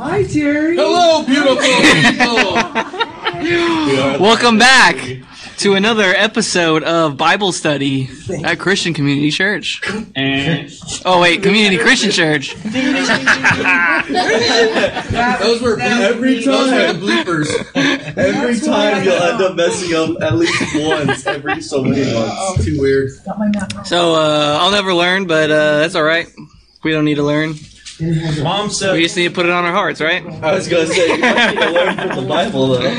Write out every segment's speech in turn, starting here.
Hi, Terry. Hello, beautiful people. Welcome back to another episode of Bible study at Christian Community Church. And Oh wait, Community Christian Church. Those were Every those were time. the bloopers. Every time you'll end up messing up at least once every so many months. Too weird. So uh, I'll never learn, but uh, that's all right. We don't need to learn. Mom says, We said, just need to put it on our hearts, right? I was gonna say you might need to learn from the Bible though.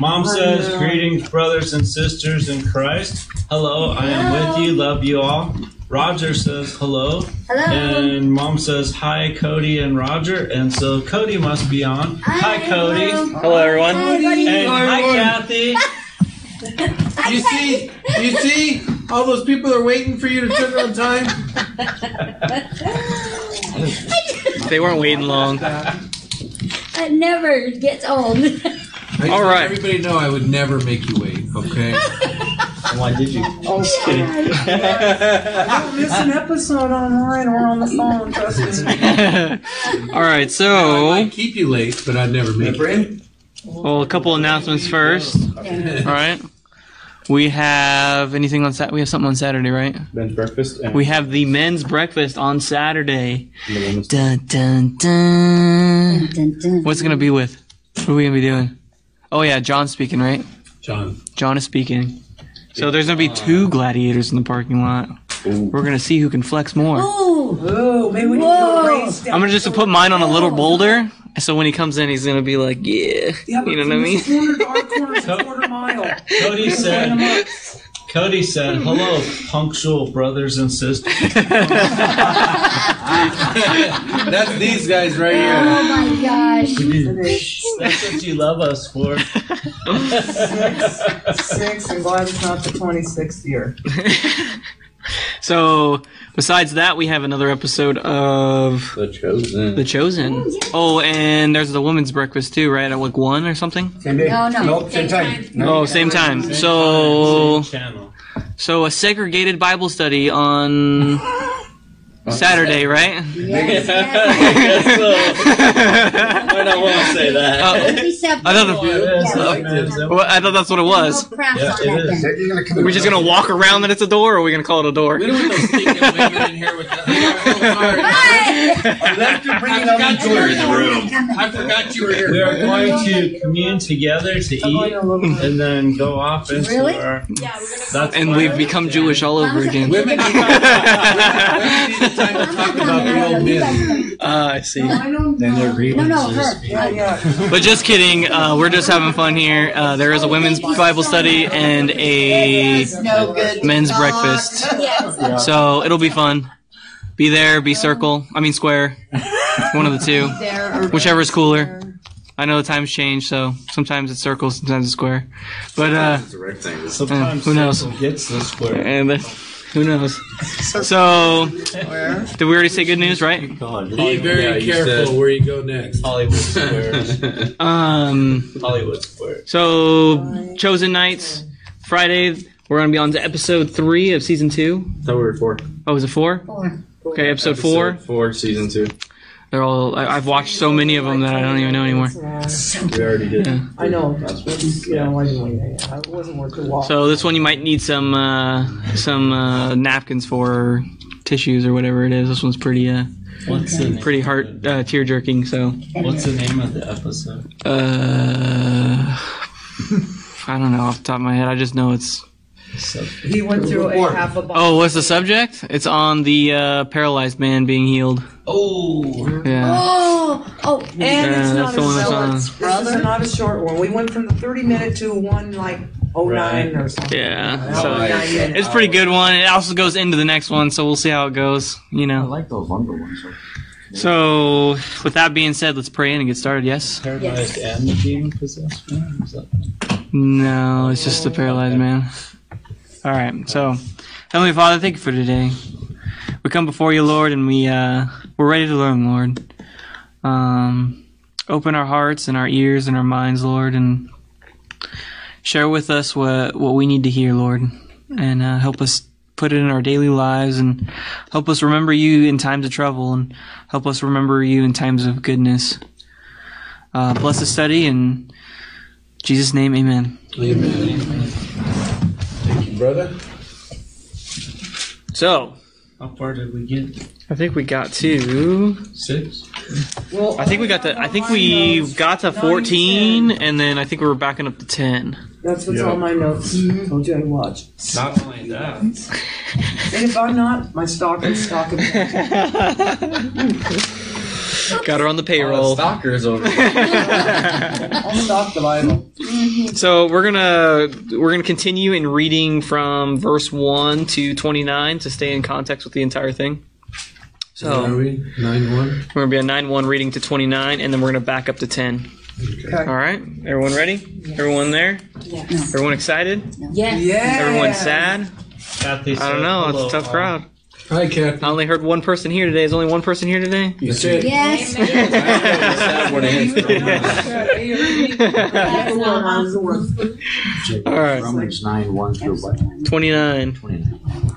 Mom says, greetings, brothers and sisters in Christ. Hello, I am with you. Love you all. Roger says hello. Hello. And mom says hi, Cody and Roger. And so Cody must be on. Hi, Cody. Hello, everyone. And hi, everyone. Kathy. You see, you see, all those people are waiting for you to turn on time. They weren't waiting long. It never gets old. I All just want right. Everybody know I would never make you wait. Okay. Why did you? Oh, Don't miss an episode online or on the phone. Trust me. all right, so. I so might keep you late, but I'd never make you. well, a couple announcements first. All right. We have anything on Sat? We have something on Saturday, right? Men's breakfast and We have the men's breakfast on Saturday. Dun dun dun. Dun, dun. What's it gonna be with? What are we gonna be doing? Oh yeah, John's speaking, right? John. John is speaking. So there's gonna be two gladiators in the parking lot. Ooh. We're gonna see who can flex more. Ooh. Oh, maybe we can do Whoa. a. I'm gonna just put mine on a little boulder, so when he comes in, he's gonna be like, yeah, Yeah, you know what I mean? this corner our corner a quarter mile. Cody said, Cody said, hello, punctual brothers and sisters. That's these guys right here. Oh my gosh. That's what you love us for. Six, six. I'm glad it's not the 26th year. So besides that, we have another episode of The chosen. The Chosen. Oh, oh and there's the women's breakfast too, right? At like one or something. No, no. Same time. Oh, same time. So, Channel. so a segregated Bible study on Saturday, right? Yes, yes. Yes, so. I don't want to say that. It'll be separate. I don't know. Yes. I like this. Well, I thought that's what it was. No crafts Yeah, on it that is. then. Are just gonna walk around that it's a door, or are we gonna call it a door? We don't want those stinking women in here with the. Sorry. Hi. Left you bringing up the door in the room. I forgot you were here. We are going to commune together to eat and then go off into Really? our. That's And we've become Jewish all over again. Women need, women need the time to talk about the old men. Ah, I see. I don't Then their know. grievances. No, no, her. Yeah, yeah. But just kidding. Uh, we're just having fun here. Uh, there is a women's Bible study and a No good. men's breakfast. Yes. So it'll be fun. Be there, be circle. I mean square. One of the two. Whichever is cooler. I know the times change, so sometimes it's circle, sometimes it's square. But uh, It's a rectangle. Sometimes who knows? circle gets the square. and then, who knows? So, did we already say good news, right? Be very Yeah, you careful said- where you go next. Hollywood squares. Um, Hollywood squares. so chosen nights, Friday. We're gonna be on to episode three of season two. thought we were four. Oh, was it four? Four. Okay, episode four. Four, season two. They're all. I, I've watched so many of them that I don't even know anymore. We already did. Yeah. I know. You know, anyway, yeah, it wasn't worth the walk. So this one you might need some uh, some uh, napkins for or tissues or whatever it is. This one's pretty uh, What's the name? pretty heart uh, tear jerking. So What's the name of the episode? uh, I don't know off the top of my head. I just know it's. So, he went through a half a box. Oh, what's the subject? It's on the uh, paralyzed man being healed. oh, Yeah. Oh, oh. And Yeah, it's that's not the one that's a on. short. This is not a short one. We went from the 30 minute to one like 09 Right. or something. Yeah. So was it's a pretty good one. It also goes into the next one, so we'll see how it goes. You know. I like those longer ones. So with that being said, let's pray in and get started. Yes. paralyzed and the demon possessed man. Is that No, it's just the paralyzed man. All right. So, Heavenly Father, thank you for today. We come before you, Lord, and we uh, we're ready to learn, Lord. Um, open our hearts and our ears and our minds, Lord, and share with us what what we need to hear, Lord, and uh, help us put it in our daily lives and help us remember you in times of trouble and help us remember you in times of goodness. uh, bless the study in Jesus' name. Amen. Amen. You, brother. So How far did we get? I think we got to. Six. Well, I think we got to. I think we got to 14, and then I think we were backing up to 10. That's what's Yeah. on my notes. Mm-hmm. Told you I'd watch. Not only that. And if I'm not, my stock is stocking. Got her on the payroll. Stalkers over. I'll stock the Bible. So we're gonna we're gonna continue in reading from verse one to twenty nine to stay in context with the entire thing. Where are So we? 9 1. we're gonna be a nine one reading to twenty nine, and then we're gonna back up to ten. Okay. All right, everyone ready? Everyone there? Yes. Everyone excited? Yes. Yeah. Everyone sad? I don't know. It's a tough crowd. Hi, Kathy. I only heard one person here today. Is only one person here today? That's it. Yes. Sad when it hits. All right. Romans 9 1 through 29. 29.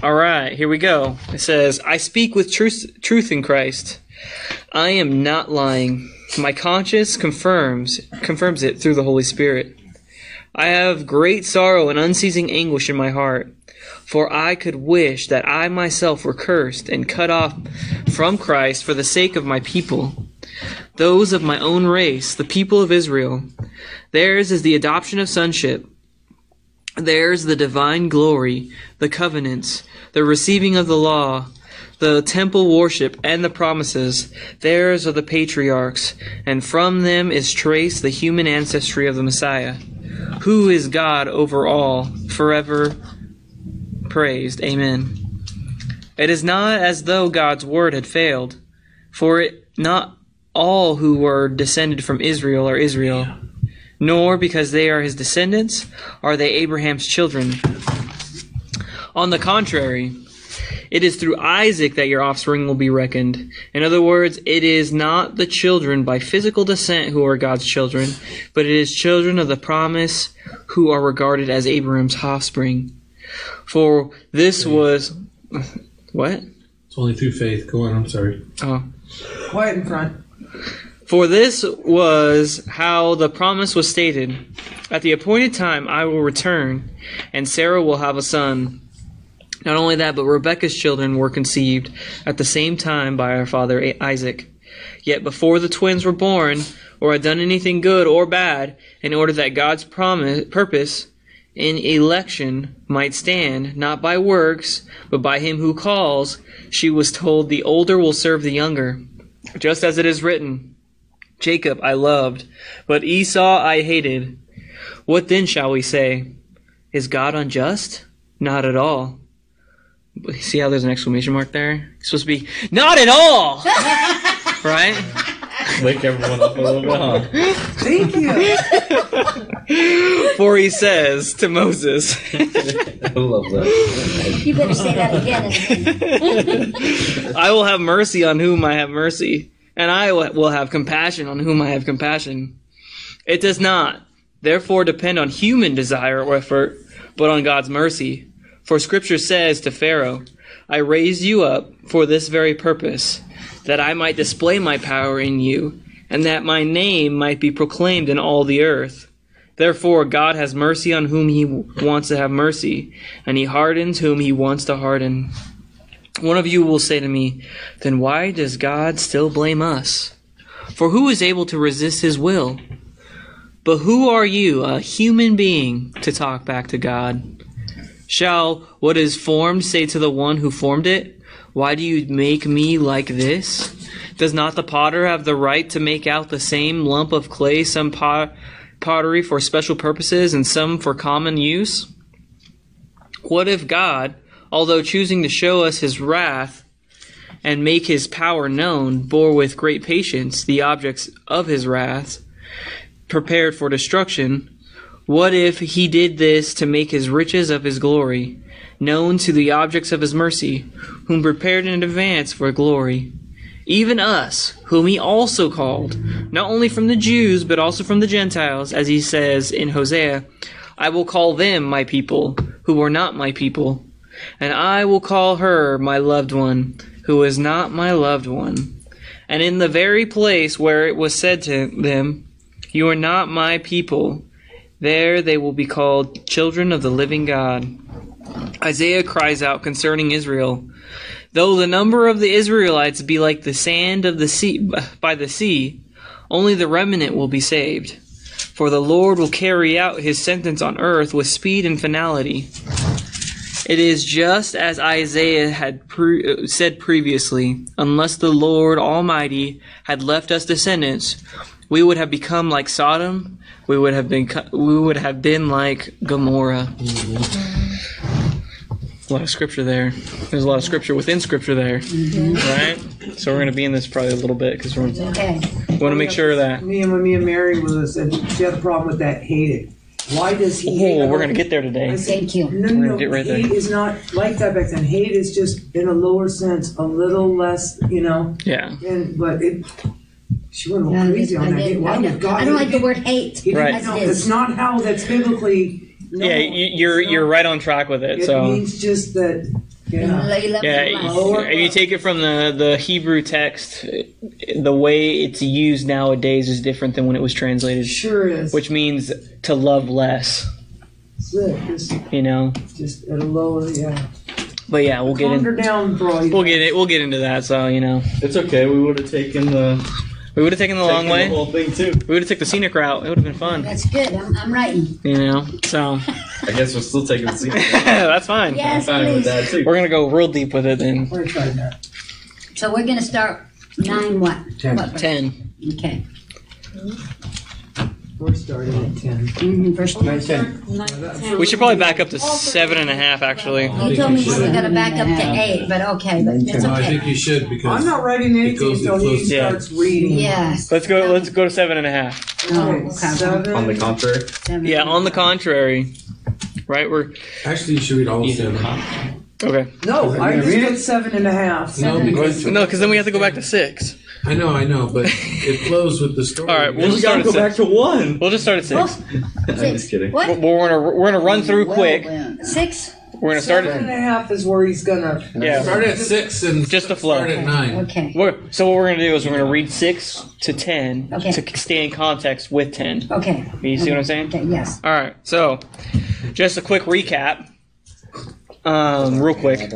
All right, here we go. It says, I speak with truth, truth in Christ. I am not lying. My conscience confirms confirms it through the Holy Spirit. I have great sorrow and unceasing anguish in my heart, for I could wish that I myself were cursed and cut off from Christ for the sake of my people, those of my own race, the people of Israel. Theirs is the adoption of sonship. Theirs the divine glory, the covenants, the receiving of the law, the temple worship, and the promises. Theirs are the patriarchs, and from them is traced the human ancestry of the Messiah, who is God over all, forever praised. Amen. It is not as though God's word had failed, for it not all who were descended from Israel are Israel nor because they are his descendants are they Abraham's children. On the contrary, it is through Isaac that your offspring will be reckoned. In other words, it is not the children by physical descent who are God's children, but it is children of the promise who are regarded as Abraham's offspring. For this was. What? It's only through faith. Go on. I'm sorry. Oh. Quiet in front. For this was how the promise was stated At the appointed time I will return, and Sarah will have a son. Not only that, but Rebekah's children were conceived at the same time by our father A- Isaac. Yet before the twins were born, or had done anything good or bad, in order that God's promise, purpose in election might stand, not by works, but by him who calls, she was told, The older will serve the younger. Just as it is written, Jacob I loved, but Esau I hated. What then shall we say? Is God unjust? Not at all. See how there's an exclamation mark there? It's supposed to be, not at all! right? Wake everyone up a little bit, huh? Thank you. For he says to Moses, I love that. You better say that again. I will have mercy on whom I have mercy, and I will have compassion on whom I have compassion. It does not, therefore, depend on human desire or effort, but on God's mercy. For Scripture says to Pharaoh, I raised you up for this very purpose, that I might display my power in you, and that my name might be proclaimed in all the earth. Therefore, God has mercy on whom he wants to have mercy, and he hardens whom he wants to harden. One of you will say to me, Then why does God still blame us? For who is able to resist his will? But who are you, a human being, to talk back to God? Shall what is formed say to the one who formed it, Why do you make me like this? Does not the potter have the right to make out the same lump of clay, some pot- pottery for special purposes and some for common use? What if God, although choosing to show us his wrath and make his power known, bore with great patience the objects of his wrath, prepared for destruction? What if he did this to make his riches of his glory known to the objects of his mercy, whom prepared in advance for glory? Even us, whom he also called, not only from the Jews, but also from the Gentiles, as he says in Hosea, I will call them my people, who were not my people, and I will call her my loved one, who is not my loved one. And in the very place where it was said to them, You are not my people, there they will be called children of the living God. Isaiah cries out concerning Israel, Though the number of the Israelites be like the sand of the sea by the sea, only the remnant will be saved. For the Lord will carry out his sentence on earth with speed and finality. It is just as Isaiah had pre- said previously unless the Lord Almighty had left us descendants, we would have become like Sodom, we would have been we would have been like Gomorrah. A lot of scripture there. There's a lot of scripture within scripture there, mm-hmm. right? So we're going to be in this probably a little bit because we Okay. want to make sure that. Me and when me and Mary was, and she had a problem with that hated. Why does he oh, hate? Oh, we're going to get there today. I said, Thank you. No, no, gonna no. get right hate is not like that back then. Hate is just in a lower sense, a little less, you know. Yeah. And but it, she went a I little crazy on I that. Why I would don't- God? I don't like the word hate. Right. didn't know. It's not how that's biblically. No, Yeah, you- you're it's you're right on track with it. It So means just that. Yeah. Yeah, Mama. if you take it from the the Hebrew text, the way it's used nowadays is different than when it was translated, Sure is. which means to love less. It. Just, You know. just at a lower, yeah. But yeah, we'll get in. down, bro. We'll get it. We'll get into that. So you know, It's okay. We would have taken the we would have taken the long taken way. the whole thing too. We would have took the scenic route. It would have been fun. That's good. I'm, I'm writing. You know. So I guess we're still taking the scene. that's fine. I'm Yes, fine with please. that too. We're gonna go real deep with it then. I tried that. So we're gonna start nine what? Ten. What? Ten. Okay. We're starting at ten. Mm-hmm. Verse ten. We should probably back up to seven and a half. Actually. You told me we were gonna back up to eight, but okay, but it's No, I okay. think you should because I'm not writing anything goes- until he goes- Yeah. starts reading. Yes. Let's go. Let's go to seven and a half. Oh, Okay, okay. seven. On the contrary, Seven. Yeah. On the contrary, right? We're actually you should read all of seven. okay. No, I just put seven and a half. No, because No, because then we have to go back to six. I know, I know, but it flows with the story. All right, we'll we just gotta start go at back to one. We'll just start at six. I'm just kidding. We're, we're gonna we're gonna run through quick. Six? We're gonna start Seven and at a half is where he's gonna. yeah. Start at six and Just the flow. Start at nine. Okay. We're, so what we're gonna do is we're gonna read six to ten Okay. to stay in context with ten. Okay. You see what I'm saying? Okay, yes. All right. So, just a quick recap. Um, real quick.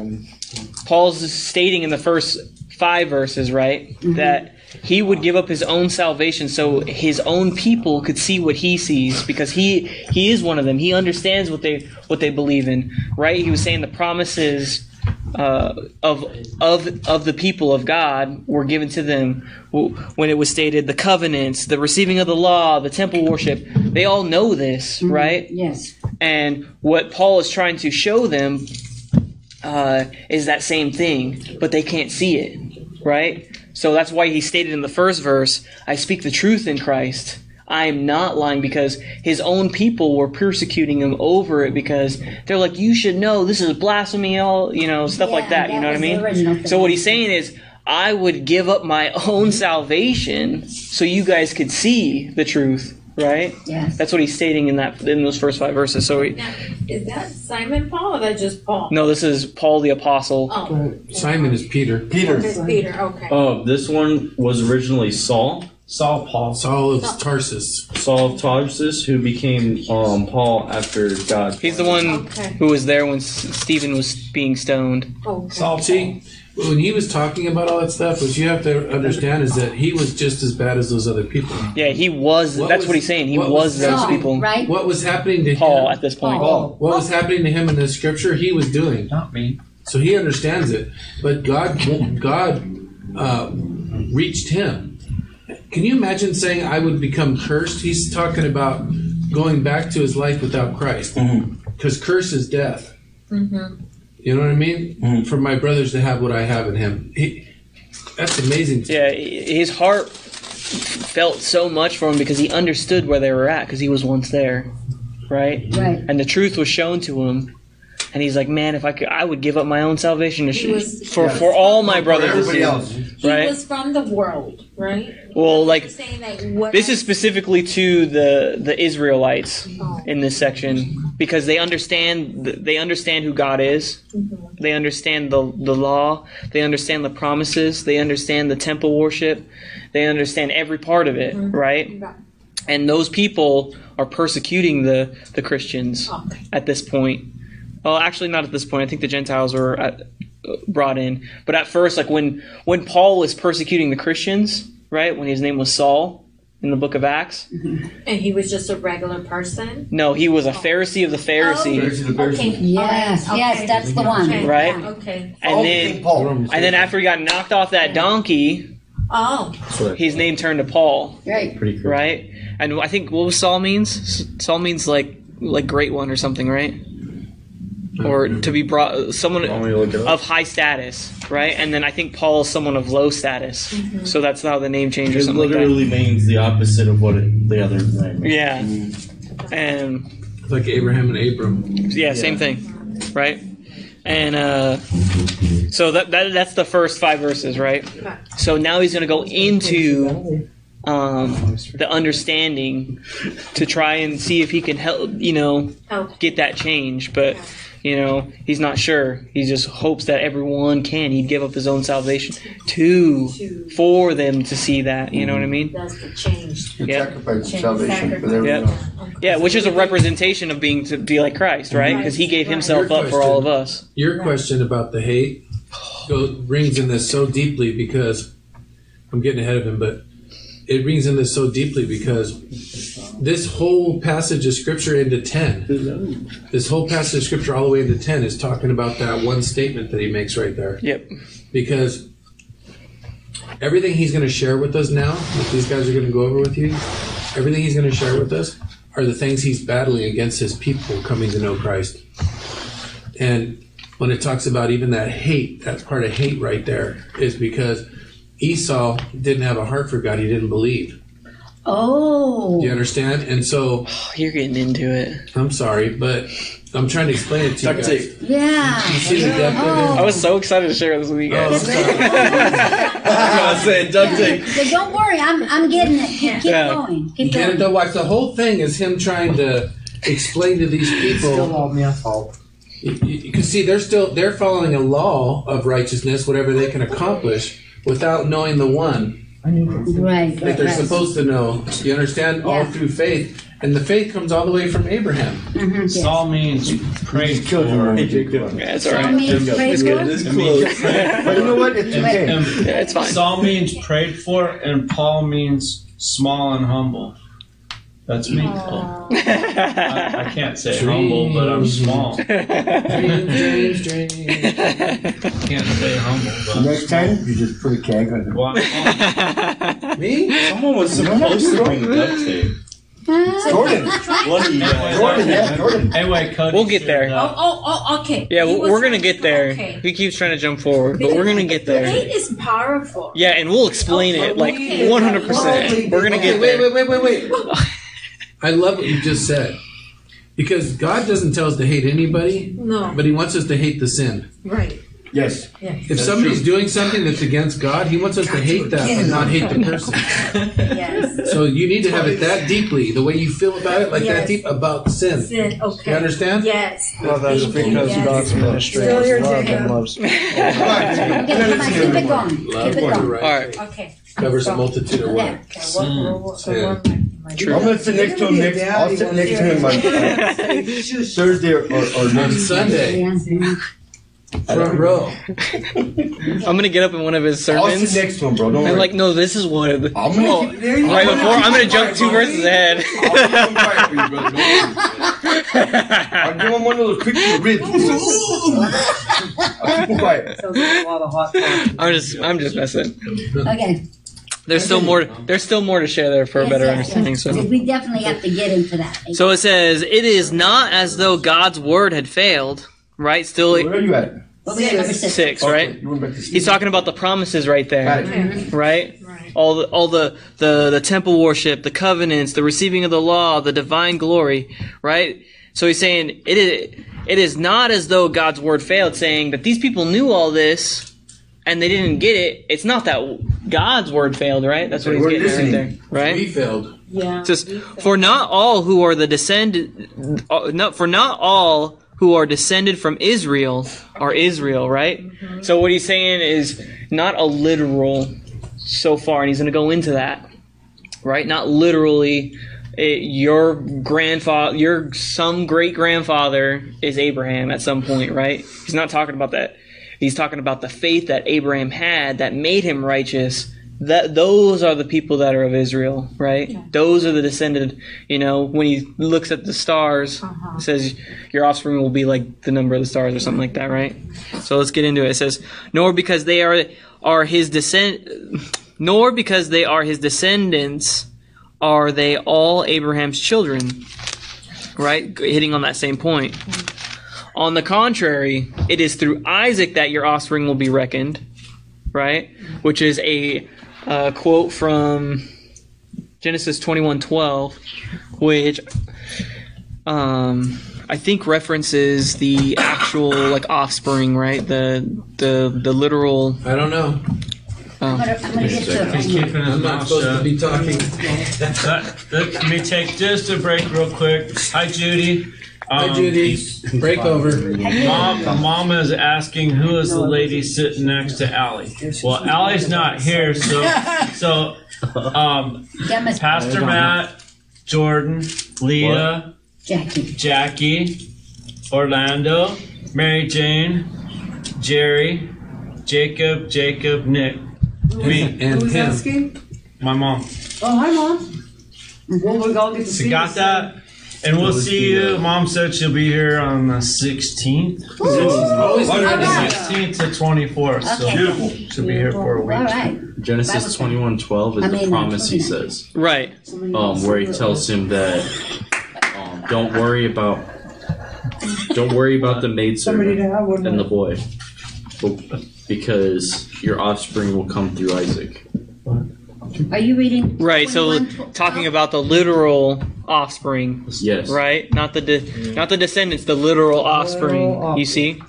Paul's stating in the first five verses, right, that he would give up his own salvation so his own people could see what he sees because he he is one of them. He understands what they what they believe in, right? He was saying the promises uh, of of of the people of God were given to them when it was stated the covenants, the receiving of the law, the temple worship. They all know this, right? Yes. And what Paul is trying to show them uh, is that same thing, but they can't see it, right? So that's why he stated in the first verse, I speak the truth in Christ. I am not lying because his own people were persecuting him over it because they're like, you should know this is blasphemy, all, you know, stuff like Yeah, that. You know what I mean? So what he's saying is, I would give up my own salvation so you guys could see the truth, right? Yes. That's what he's stating in that in those first five verses. So he, Now, is that Simon Paul or that just Paul? no, this is Paul the apostle. Oh, Simon is Peter. Peter. it's Peter. Okay. Oh, this one was originally Saul. Saul Paul. Saul of Tarsus. Saul of Tarsus, who became um, Paul after God. He's the one Okay. who was there when S- Stephen was being stoned. Okay. Saul See, when he was talking about all that stuff, what you have to understand is that he was just as bad as those other people. Yeah, he was. What that's was- what he's saying. He was, was those Saul, people. right? What was happening to Paul him? at this point. Paul. What was happening to him in the scripture, he was doing. Not me. So he understands it. But God, God uh, reached him. Can you imagine saying, I would become cursed? He's talking about going back to his life without Christ. Because curse is death. You know what I mean? Mm-hmm. For my brothers to have what I have in him. He, that's amazing. Yeah, his heart felt so much for him because he understood where they were at because he was once there, right? Right. And the truth was shown to him, and he's like, "Man, if I could, I would give up my own salvation to sh- was- for he for all my brothers and Everybody sisters." else. He right? was from the world, right? Well, like saying that what This is specifically to the the Israelites Oh. in this section because they understand they understand who God is. Mm-hmm. They understand the the law. They understand the promises. They understand the temple worship. They understand every part of it, mm-hmm. right? Right. And those people are persecuting the the Christians Okay. at this point. Well, actually, not at this point. I think the Gentiles were at, brought in, but at first, like when when Paul was persecuting the Christians, right? When his name was Saul in the Book of Acts. Mm-hmm. And he was just a regular person. No, he was a Pharisee of the Pharisees. Oh. Okay. Yes, All right. yes, that's the one. Okay. Right. Yeah. Okay. And oh, then and then after he got knocked off that donkey, Oh. his name turned to Paul, Right. Pretty cool. right? And I think what was Saul means? Saul means like like great one or something, right? Or to be brought someone Want me to look it up? of high status, right? And then I think Paul is someone of low status, so that's how the name changed or It something like that. literally means the opposite of what it, the other name. is. Yeah, and Like Abraham and Abram. yeah, same thing, right? And uh, so that, that that's the first five verses, right? Right. So now he's going to go into um, the understanding to try and see if he can help, you know, Okay. get that change. But you know, he's not sure. He just hopes that everyone can. He'd give up his own salvation to To- for them to see that. You know what I mean? That's the change. Yeah. Sacrifice Change. salvation for Sacrifice. Yep. Yeah, which is a representation of being to be like Christ, right? Because he gave himself Your up for all of us. Your question about the hate go, rings in this so deeply because I'm getting ahead of him, but it rings in this so deeply because this whole passage of scripture into 10, this whole passage of scripture all the way into 10 is talking about that one statement that he makes right there. Yep. Because everything he's going to share with us now, that these guys are going to go over with you, everything he's going to share with us are the things he's battling against his people coming to know Christ. And when it talks about even that hate, that part of hate right there is because Esau didn't have a heart for God. He didn't believe. Oh. Do you understand? And so Oh, you're getting into it. I'm sorry, but I'm trying to explain it to you guys. tape. Yeah. You see the depth of it? I was so excited to share this with you Oh, guys. I'm sorry. I was saying duct tape. So don't worry, I'm I'm getting it. Keep, keep Yeah. going. Keep going. though? Watch the whole thing is him trying to explain to these people. love me, I fault. You, you can see they're still they're following a law of righteousness, whatever they can accomplish, without knowing the one Right. that they're supposed to know. You understand? All through faith, and the faith comes all the way from Abraham. Mhm, yes. Saul means prayed for. Hey, Jacob. Yeah, it's So alright. means Jacob, pray it's for? good. It's It means close. But you know what? It's And, okay. and Yeah, it's fine. Saul means prayed for, and Paul means small and humble. That's me, Paul. I, I can't say humble, but I'm small. Dreams, dreams, dreams. Can't say humble, but Next time, you just put a keg on the Well, Me? Someone was supposed to bring duct tape. Jordan. One of. Jordan, yeah, Jordan. Anyway, Cody. We'll get there. Oh, uh, oh, oh, okay. Yeah, He we're, gonna get there. Okay. He keeps trying to jump forward, but we're gonna get there. Hate is powerful. Yeah, and we'll explain it like 100%. We're gonna Okay, get wait, there. wait, wait, wait, wait. I love what you just said. Because God doesn't tell us to hate anybody, No. but He wants us to hate the sin. Right. Yes. If somebody's doing something that's against God, He wants us to hate that and not hate the person. Yes. So you need to have it that deeply, the way you feel about it, like that deep about sin. Sin. Okay. You understand? Yes. Well, that's because yes. God's ministry is love and loves people. Okay, come on, keep it going. Love Keep it going. right. All right. Okay. Covers a multitude of Okay. what? Okay. What, what, what, what I- True. I'm gonna sit next to him next. I'll sit next to him on Thursday or, or, or next. Sunday, Yeah. Front row. I'm gonna get up in one of his sermons. I'll sermons. sit next to him, bro. Don't I'm worry. like, no, this is one. I'm gonna oh, keep there. Right before, I'm gonna jump two verses ahead. I'll give him quiet for you, brother. Don't worry. I'll give him one of those quick ribs. I'll keep him quiet. I'm just, I'm just messing. Okay. There's still more. There's still more to share there for a better yes, understanding. yes. So. We definitely have to get into that. So it says, "It is not as though God's word had failed." Right? Still Where are you at? What we number six? six. Okay, Right? You went back to. He's talking about the promises right there. Got it. Right? Right. All the all the, the the temple worship, the covenants, the receiving of the law, the divine glory. Right? So he's saying it is it is not as though God's word failed, saying that these people knew all this and they didn't get it. It's not that God's word failed, right? That's what he's weren't getting at right there, right? We failed. Yeah. It says, for not all who are the descend, uh, no, for not all who are descended from Israel are Israel, right? Mm-hmm. So what he's saying is not a literal so far, and he's going to go into that, right? Not literally. It, your grandfather, your some great grandfather is Abraham at some point, right? He's not talking about that. He's talking about the faith that Abraham had that made him righteous. That those are the people that are of Israel, right? Those are the descended. You know, when he looks at the stars, Uh-huh. says your offspring will be like the number of the stars or something like that, right? So let's get into it. It says, nor because they are are his descend, nor because they are his descendants are they all Abraham's children, right? Hitting on that same point. On the contrary, it is through Isaac that your offspring will be reckoned, right? Which is a uh, quote from Genesis twenty one twelve, which um, I think references the actual like offspring, right? The the the literal. I don't know. I'm gonna, I'm gonna get to He's keeping his I'm not mouth supposed to shut. be talking. Let, let me take just a break real quick. Hi, Judy. Hi, Um, Judy. Break over. Mom, mom is asking who is the lady sitting next to Allie. Well, Allie's not here, so so um, Them is Pastor Matt, Jordan, Leah, Jackie. Jackie, Orlando, Mary Jane, Jerry, Jacob, Jacob, Nick, me, And Who's him. asking? my mom. Oh, hi, Mom. Well, we all get to see So got you. that? And we'll see you. Mom said she'll be here on the 16th. Always All right. 16th to 24th. So Okay. she'll be here for a All week. right. Genesis twenty one twelve is I the mean, promise he okay. says, Right. um, where he tells him that um, don't worry about don't worry about the Somebody maidservant have one. and the boy, because your offspring will come through Isaac. Are you reading? Right. So 21, uh, talking about the literal offspring, Yes. right? Not the de- mm. not the descendants, the literal offspring. Literal You see?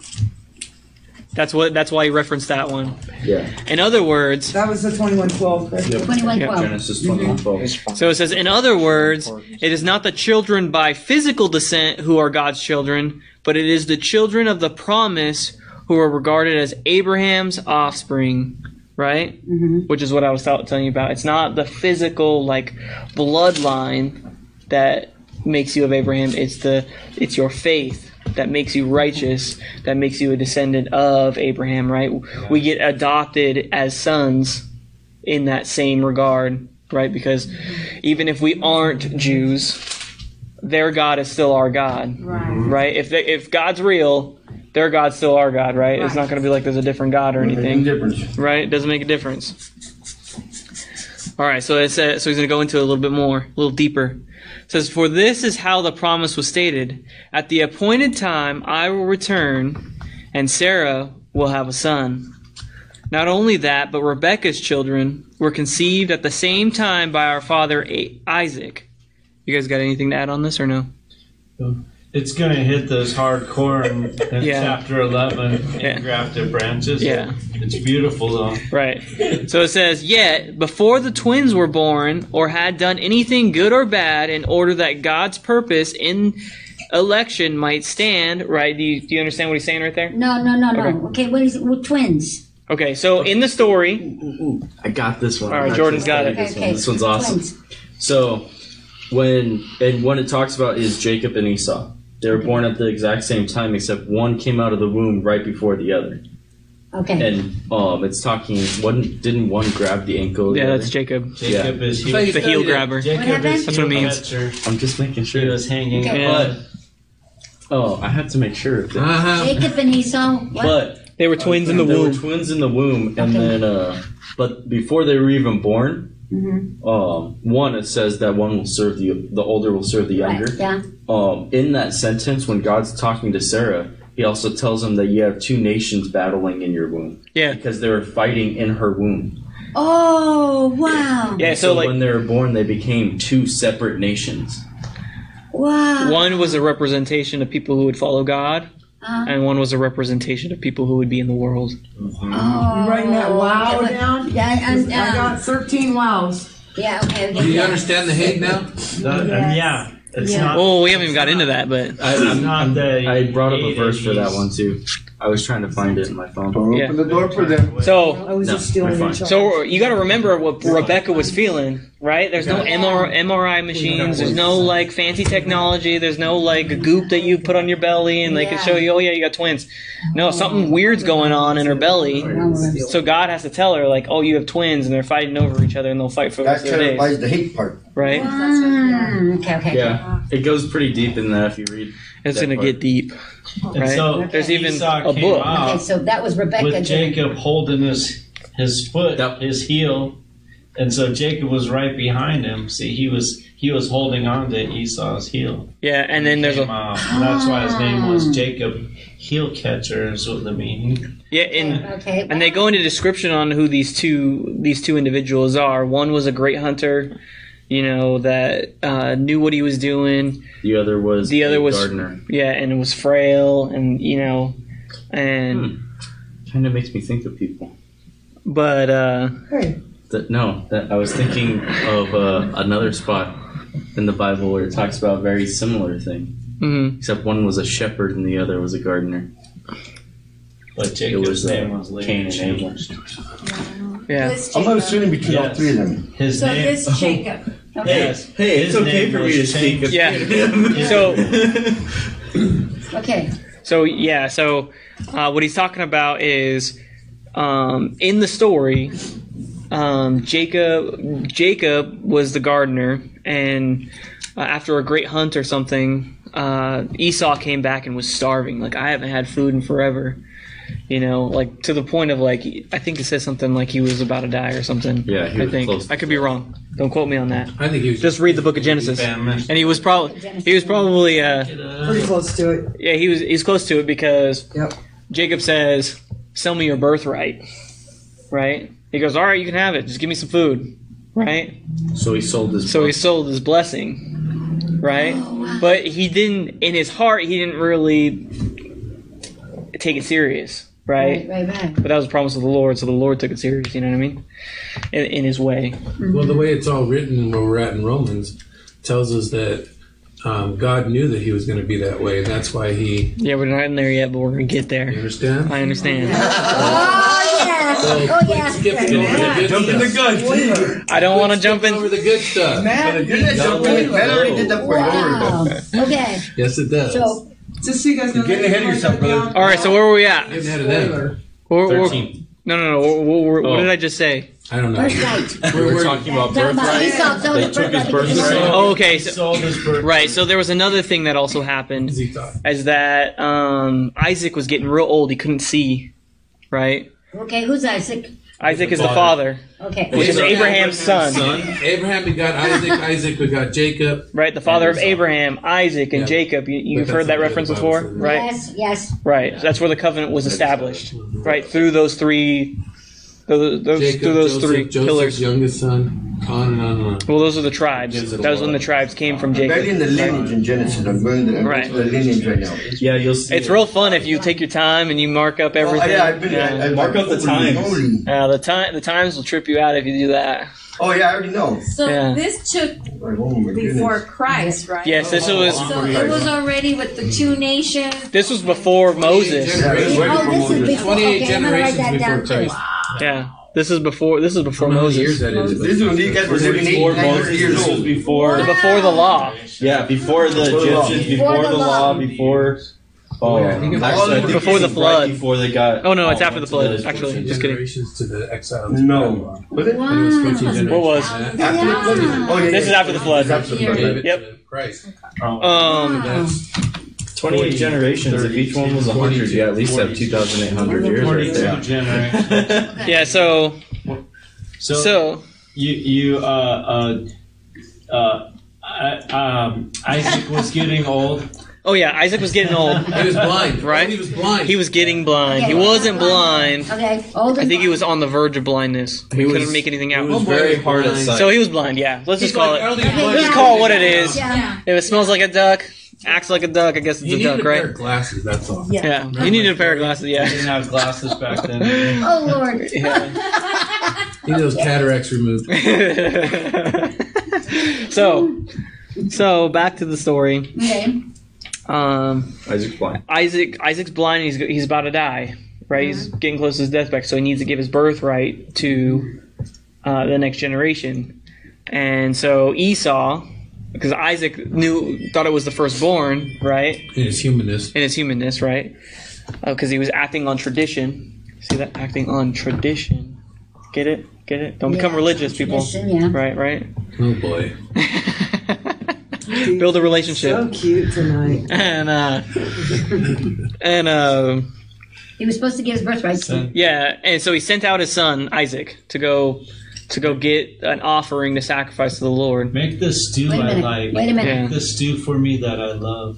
That's what. That's why he referenced that one. Yeah. In other words, That was the 2112, correct? Yep. 2112. Genesis twenty one twelve. Mm-hmm. so it says, in other words, it is not the children by physical descent who are God's children, but it is the children of the promise who are regarded as Abraham's offspring, right? hmm which is what I was tell- telling you about. It's not the physical like bloodline that makes you of Abraham. It's the it's your faith that makes you righteous, that makes you a descendant of Abraham. Right? We get adopted as sons in that same regard, right? Because even if we aren't Jews, their God is still our God, Right. right? If they, if God's real, their God's still our God, right? It's not going to be like there's a different God or anything difference. right? It doesn't make a difference. All right, so it says, so he's going to go into it a little bit more, a little deeper. It says, "For this is how the promise was stated: At the appointed time, I will return, and Sarah will have a son." Not only that, but Rebekah's children were conceived at the same time by our father Isaac. You guys got anything to add on this or no? It's going to hit those hardcore in, in Yeah. chapter 11 Yeah. engrafted branches. Yeah. It's beautiful, though. Right. So it says, Yet, before the twins were born, or had done anything good or bad, in order that God's purpose in election might stand, right? Do you, do you understand what he's saying right there? No, no, no, no. Okay. Okay, what is it? Well, twins. Okay, so in the story, mm, mm, mm. I got this one. All right, Jordan's got it. studied Okay, This, okay. one. this one's awesome. Twins. So, when and what it talks about is Jacob and Esau. They were born at the exact same time, except one came out of the womb right before the other. Okay. And um, it's talking. One didn't one grab the ankle. yeah, that's Jacob. Jacob is I thought The heel it. grabber. Jacob happened? is That's what it means. catcher. I'm just making He sure. was hanging. Okay. Yeah. But oh, I had to make sure. Of that. Uh-huh. Jacob and Esau. What? But They were twins in the They were womb. twins in the womb, and Okay. then uh, but before they were even born, Mhm. um, one it says that one will serve the the older will serve the younger. Right. Yeah. Um, in that sentence, when God's talking to Sarah, He also tells him that you have two nations battling in your womb Yeah. because they were fighting in her womb. Oh wow. Yeah, so like when they were born, they became two separate nations. Wow. one was a representation of people who would follow God, Uh, and one was a representation of people who would be in the world. oh. You writing that wow Okay, down? Yeah, and, I uh, got 13 wows. yeah. Okay. Do you yeah. understand the Hague now? That- and yeah, It's Yeah. not. Oh, we haven't even got into that, but I, I'm, not I'm- that I brought up a verse for that one too. I was trying to find it in my phone. Don't Yeah. open the door for them. so I was No, just doing we're it. fine. So you got to remember what Rebecca was feeling, right? There's no MR, MRI machines. There's no like fancy technology. There's no like goop that you put on your belly and they can show you, oh yeah, you got twins. No, something weird's going on in her belly. So God has to tell her like, oh, you have twins, and they're fighting over each other, and they'll fight for the That rest of their days, clarifies the hate part. right? Mm, okay, okay. Yeah, it goes pretty deep in that if you read. It's gonna part. get deep. And Right. so There's even Esau a came book. out Okay, so that was Rebecca. with doing- Jacob holding his his foot, Yep. his heel, and so Jacob was right behind him. See, he was he was holding on to Esau's heel. Yeah, and then there's Came a out. And that's why his name was ah. Jacob Heel Catcher. Is what the meaning. yeah, and Okay. and they go into description on who these two these two individuals are. One was a great hunter, you know, that uh, knew what he was doing. The other was The other was- gardener. Yeah, and it was frail, and you know, and Hmm. Kind of makes me think of people. but uh, Hey. That no, that I was thinking of uh, another spot in the Bible where it talks about a very similar thing, mhm. except one was a shepherd and the other was a gardener. But It Jacob's was uh, name was Cain and Abel. changed. yeah. I'm Jacob. assuming between all three of them. His So name. this Jacob. Yes. Hey, it's okay for me to speak of Yeah. So Okay. so yeah, so uh, what he's talking about is um, in the story, um, Jacob Jacob was the gardener, and uh, after a great hunt or something, uh, Esau came back and was starving. Like I haven't had food in forever. You know, like to the point of like I think it says something like he was about to die or something. Yeah, he I was think close I could be wrong. Don't quote me on that. I think he was Just read the book of Genesis, and he was probably he was probably uh, Pretty close to it. yeah he was he's close to it because Yep. Jacob says, "Sell me your birthright." Right? He goes, "All right, you can have it. Just give me some food." Right? So he sold his. So he sold his blessing. Right? But he didn't in his heart he didn't really take it serious, right? Right, right, right. But that was a promise of the Lord, so the Lord took it serious, you know what I mean? In, in his way. Well, the way it's all written, where we're at in Romans, tells us that um, God knew that he was going to be that way. That's why he. Yeah, we're not in there yet, but we're gonna get You there. understand? I understand. Oh, yeah. So Oh, quit yeah. skipping over the good Jump in the stuff. I don't want to jump in over the good stuff. Matt, You didn't jump in. Matt already did that for you. Wow. Okay. Yes, it does. So, just so you guys know, You're getting ahead of yourself, brother. All right, so where were we at? Getting ahead of them. We're- we're- Thirteen. no, no, no. What, what, what Oh. did I just say? I don't know. birthright. We were talking about Talking about birthright. Esau sold They his took his birthright birthright. Oh, okay. So, sold his birthright. right. So there was another thing that also happened, He thought. is that um, Isaac was getting real old. He couldn't see. Right. Okay, who's Isaac? Isaac is the father. father, Okay. which is Abraham's son. Abraham begot Isaac. Isaac begot Jacob. Right, the father of Abraham, Isaac, and Yeah. Jacob. You, you've But heard that's that what the reference Bible before, says. right? Yes, yes. Right. That's where the covenant was established. Right through those three, those, those Jacob, through those Joseph, three Joseph's pillars. youngest son. On and on and. Well, those are the tribes. Gives it That was when the tribes came from Jacob. Barely in the lineage in Genesis. I'm going to, I'm Right. going to the lineage right now. Yeah, you'll see. It's it. real fun if you take your time and you mark up Oh, everything. yeah, I've been. Yeah. I, I, Mark up the times. moly. Uh, the time the times will trip you out if you do that. Oh yeah, I already know. So Yeah. this took oh before. Christ, right? Yes, this was So it was already with the two nations. this was before Moses. Yeah, this is right Oh, before this is before. 28 Okay, I'm gonna write generations that before down too. Christ. Yeah, this is before this is before I don't know how many years that is. This is when these guys were living eight, Before nine hundred Moses, years this was old. before. Before the law. Yeah, before the Before the law. Egyptians, Before before the the law. law, before. Oh, Yeah, I think it's- actually, I think Before it's the right flood. Before they got. Oh, no, it's after the went to flood, Egyptian. actually. Just kidding. generations to the exiles. No. Was it? Wow. It was 14 generations. What was? to. After the flood? Oh yeah. This is yeah. after the flood. This after the flood. David Yep. to Christ. Um, That's 28 generations. If each one was 100, you at least have 2,800 years right Forty-two there. generations. yeah. So So, so you you uh uh uh. I, um, Isaac was getting old. oh yeah, Isaac was getting old. he was blind, Right? He was blind. He was getting blind. He wasn't blind. Okay, old I and think he was on the verge of blindness. He, He couldn't make anything out. It was Oh, very hard at sight. So he was blind. Yeah. Let's He's just call like, it. think Let's yeah. call it what it is. Yeah. If it smells like a duck, acts like a duck, I guess it's You a need duck, a pair right? of glasses. That's all. Yeah. Yeah. You needed a pair of glasses. They Yeah. didn't have glasses back then. Oh Lord. Yeah. He need those cataracts removed. so, So back to the story. Okay. Um, Isaac's blind. Isaac Isaac's blind. He's he's about to die. Right. He's getting close to his deathbed, so he needs to give his birthright to uh, the next generation. And so Esau, because Isaac knew thought it was the firstborn, right? In his humanness. in his humanness, right? Because he was acting on tradition. See that? Acting on tradition. Get it? Get it? Don't become religious, people. tradition, yeah. Right, right. Oh boy. Build a relationship. So cute tonight. And uh, and uh, He was supposed to give his birthright to. yeah, and so he sent out his son Isaac to go to go get an offering to sacrifice to the Lord. Make the stew Wait a I minute. like. Wait a minute. Yeah. Make the stew for me that I love.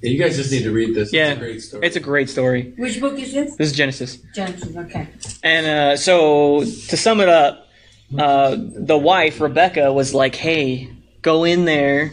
Yeah, you guys just need to read this. Yeah, It's a great story. It's a great story. Which book is this? This is Genesis. Genesis, okay. And uh, so to sum it up, uh, the wife Rebecca was like, "Hey, go in there,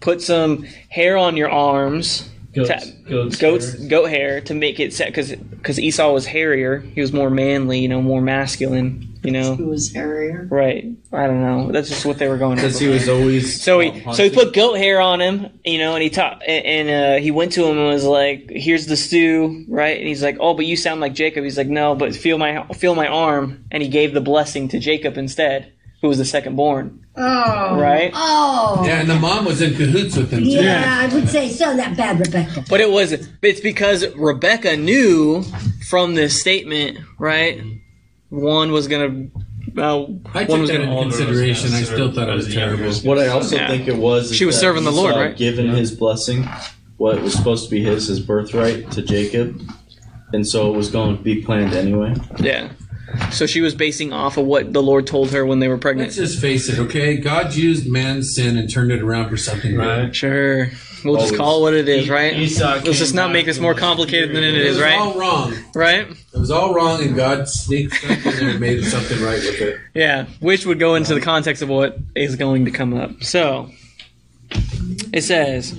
put some hair on your arms, Goats, Ta- goats, goats, goat hair to make it set because because Esau was hairier. He was more manly, you know, more masculine, you know. Who was hairier? Right? I don't know. That's just what they were going. Because he was always So he out so he put goat hair on him, you know, and he taught and, and uh, he went to him and was like, "Here's the stew, right?" And he's like, "Oh, but you sound like Jacob." He's like, "No, but feel my feel my arm," and he gave the blessing to Jacob instead, who was the second born, Oh. right? Oh. yeah, and the mom was in cahoots with him too. Yeah, I would say so. That bad, Rebecca. But it was it's because Rebecca knew from this statement, right? One was gonna. Well, I one took was that gonna. into consideration. I still thought it was terrible. What I also Yeah. think it was. is She was that serving the Lord, Esau right? Given his blessing, what was supposed to be his, his birthright to Jacob, and so it was going to be planned anyway. Yeah. So she was basing off of what the Lord told her when they were pregnant. Let's just face it, okay? God used man's sin and turned it around for something good. Right. Sure. We'll just call it what it is, right? Esau Let's just not make this more complicated than it It is, was right? all wrong. Right? It was all wrong, and God sneaked stuff in there and made something right with it. Yeah. Which would go into the context of what is going to come up. So it says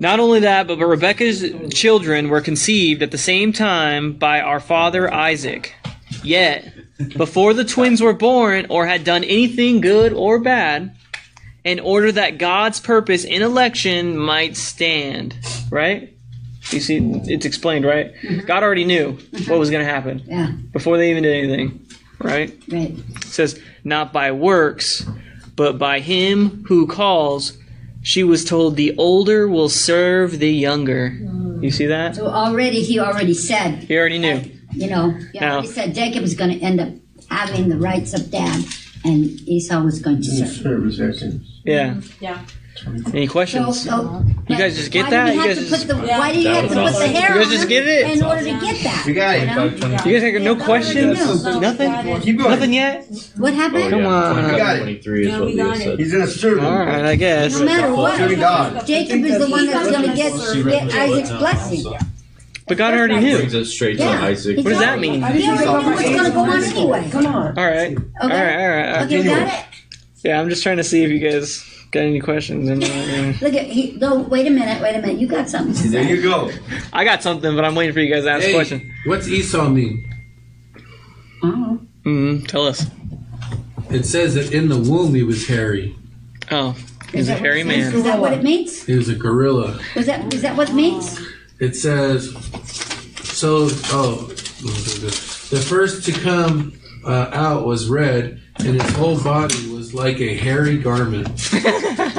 Not only that, but Rebecca's children were conceived at the same time by our father Isaac. Yet, before the twins were born or had done anything good or bad, in order that God's purpose in election might stand. Right? You see, it's explained, right? Mm-hmm. God already knew what was going to happen Yeah, before they even did anything. Right? right. It says, not by works, but by him who calls. She was told the older will serve the younger. Mm. You see that? So already, he already said, He already knew. you know, he Now- already said Jacob is going to end up having the rights of dad, and Esau was going to serve. Yeah. Yeah. Any questions? so, You guys just get that? Did he You have guys to just- put the, Yeah. Why did he have to put the hair You guys just get it? in order to get that? You got You know? You guys have no questions? Nothing? Keep going. Nothing yet? What happened? Oh, Come on. You got it. Yeah, what we got it. He's gonna serve. All right, I guess. No matter what, Jacob is the one that's going to get, get Isaac's blessing. But God already Brings knew. us straight Yeah. to Isaac. What does that mean? All He already knew what's going to go on anyway. Come on. right. All right. All right. All right. Okay, got it? Yeah, I'm just trying to see if you guys got any questions. And, uh, Look at, he, no, wait a minute, wait a minute. You got something to There say. you go. I got something, but I'm waiting for you guys to ask a question. what's Esau mean? Oh. Mm-hmm. tell us. It says that in the womb he was hairy. Oh, he's a hairy it means? man. Is that what it means? He was a gorilla. Was that, is that what it means? It says, so, oh, the first to come uh, out was red, and his whole body was like a hairy garment.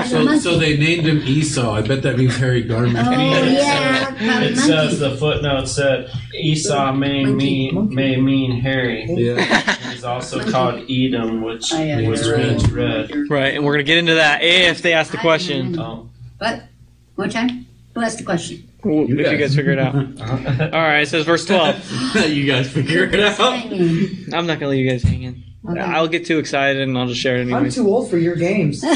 So, so they named him Esau. I bet that means hairy garment. Oh, yeah, uh, probably It says the footnote said Esau may mean may mean hairy. Yeah. He's also called Edom, which Oh, yeah. which Red. means red. Right, and we're gonna get into that if they ask the question. know. Oh. What? One time? Who asked the question? If you guys. guys figure it out. All right, it says verse 12. you guys figure it out. I'm not gonna leave you guys hanging. I'll get too excited and I'll just share it anyway. I'm too old for your games. I'm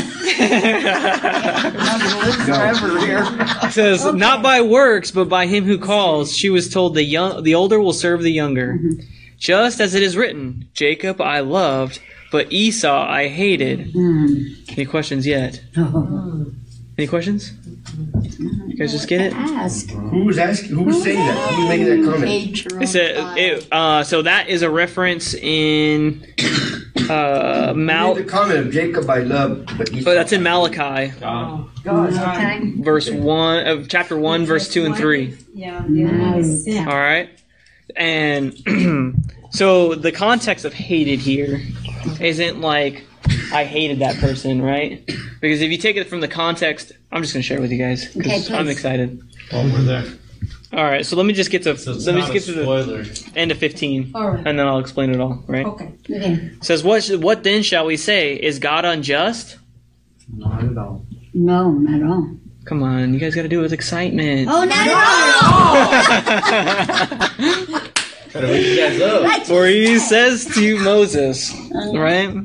gonna live forever here. It says, "Not by works, but by him who calls." She was told, "The young, the older will serve the younger." Just as it is written, "Jacob I loved, but Esau I hated." Hmm. Any questions yet? Oh. Any questions? You guys just get it? Ask. Who was asking? Who was saying that? Who was making that comment? It said, it, uh, so that is a reference in uh, Mal. Read the comment of Jacob I love, but Esau. Oh, that's in Malachi, God. Okay. verse one of chapter one, verse two and three. Yeah. Nice. All right, and so the context of hated here isn't like I hated that person, right? Because if you take it from the context, I'm just gonna share it with you guys Okay, because I'm excited. While we're there. All right, so let me just get to So let me just get to the end of 15, All right. and then I'll explain it all. Right? Okay. Okay. Says what? sh- What then shall we say? Is God unjust? Not at all. No, not at all. Come on, you guys got to do it with excitement. Oh, not at Gotta wake you guys up. all. For he says to Moses, uh-huh. right?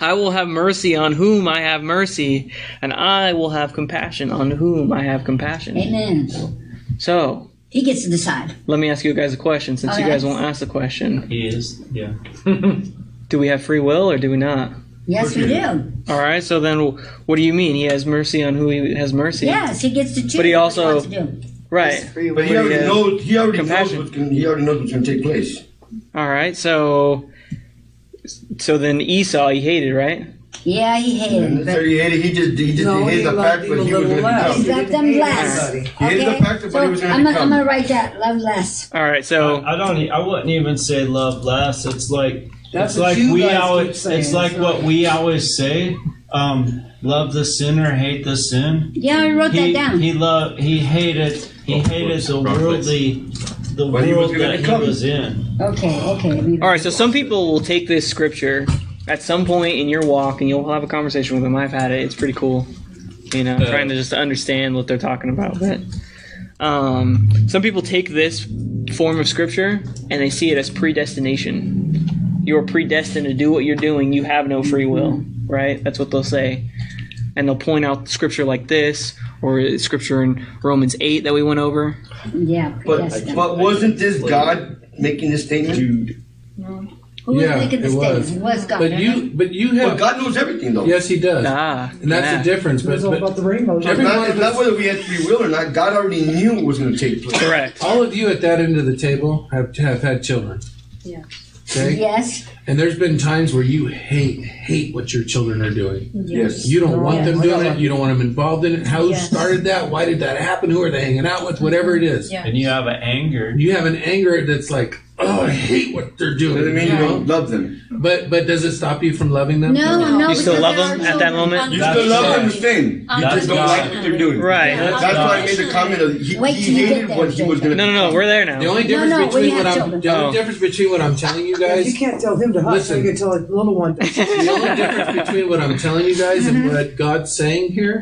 I will have mercy on whom I have mercy, and I will have compassion on whom I have compassion. Amen. So, He gets to decide. let me ask you guys a question since Oh, you guys won't ask the question. He is. Yeah. Do we have free will or do we not? Yes, we do. All right, so then what do you mean? He has mercy on who he has mercy? Yes, he gets to choose But he what he also- wants to do. Right. But he But he already knows. He already compassion. knows what's gonna, He already knows what's going to take place. All right, so so then Esau he hated, right? Yeah, he hated And him. so he hated. He just he just No, he he hated the fact him what a he was going to less. he loved them less. Everybody. He hated the Okay, fact of so what he was going I'm, to gonna- I'm gonna write that. Love less. All right, so I don't. e- I wouldn't even say love less. It's like That's it's like we always. saying, It's like it's what we always say. Um, love the sinner, hate the sin. Yeah, I wrote He that down. he loved. He hated. He hated the worldly, the What he was world gonna that he become. was in. okay, okay. let All right, so some people will take this scripture at some point in your walk, and you'll have a conversation with them. I've had it; it's pretty cool. You know, Yeah. trying to just understand what they're talking about. But um, some people take this form of scripture and they see it as predestination. You are predestined to do what you're doing. You have no free will, right? That's what they'll say, and they'll point out scripture like this or scripture in Romans eight that we went over. Yeah, But predestined. but wasn't this God making this statement? Who was Yeah, making the it was. statement? It was God. But you, but you Well, have. God knows everything though. Yes, he does, Ah, and that's yeah. the difference. But, was all but about the rainbow. It's not, it's not whether we had free will or not. God already knew what was going to take place. correct. all of you at that end of the table have have had children. Yeah. Okay. Yes. And there's been times where you hate hate what your children are doing. Yes. You don't oh, want them doing it. You don't want them involved in it. How Yes. started that? Why did that happen? Who are they hanging out with? Whatever it is. Yeah. And you have an anger. You have an anger that's like, oh, I hate what they're doing. Doesn't mean you you don't love them. But but does it stop you from loving them? No, no. You still love them at that moment? You That's still love them God. the same. You That's just don't God. like what they're doing. Right. That's why I made the comment of he, Wait he you get hated there, what he was going to No, no, no. We're there now. The only difference no, we between have what I'm children. the only Oh. difference between what I'm telling you guys you can't tell him to hush, Listen. you can tell a little one. to- the only difference between what I'm telling you guys and mm-hmm. what God's saying here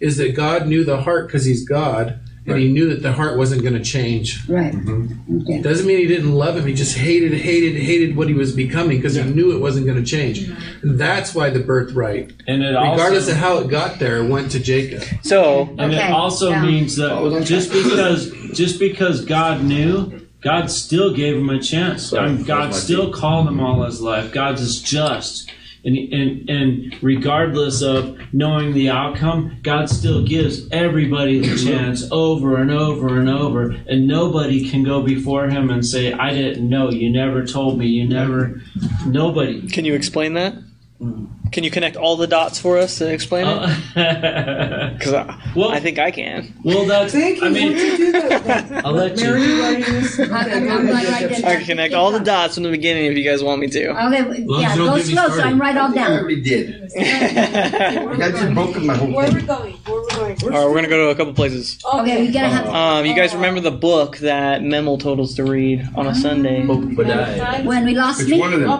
is Yeah. that God knew the heart because He's God, and He knew that the heart wasn't going to change. Right. Mm-hmm. Okay. Doesn't mean He didn't love him. He just hated, hated, hated what he was becoming because he knew it wasn't going to change. And that's why the birthright, And it regardless also, of how it got there, went to Jacob. So And Okay, it also yeah. means that Oh, don't just because just because God knew, God still gave him a chance. Sorry, I mean, that God still called him all his life. God is just. And, and, and regardless of knowing the outcome, God still gives everybody the chance over and over and over. And nobody can go before him and say, I didn't know. You never told me. You never. Nobody. Can you explain that? Mm. Can you connect all the dots for us to explain it? Uh, Because I, well, I think I can. well, that's. Thank you. I mean, Would you do that? I'll let Mary, you. you writing this? I- I'm not writing it I can connect all the dots from the beginning if you guys want me to. Okay, long yeah, as you don't go slow so I started. can write all I down. already did. That just broke up my whole Where thing. we going? Where we going? All right, we're gonna go to a couple places. Okay, we gotta have. Um, you guys remember the book that Memel told us to read on a Sunday? When we lost Which me. one of them?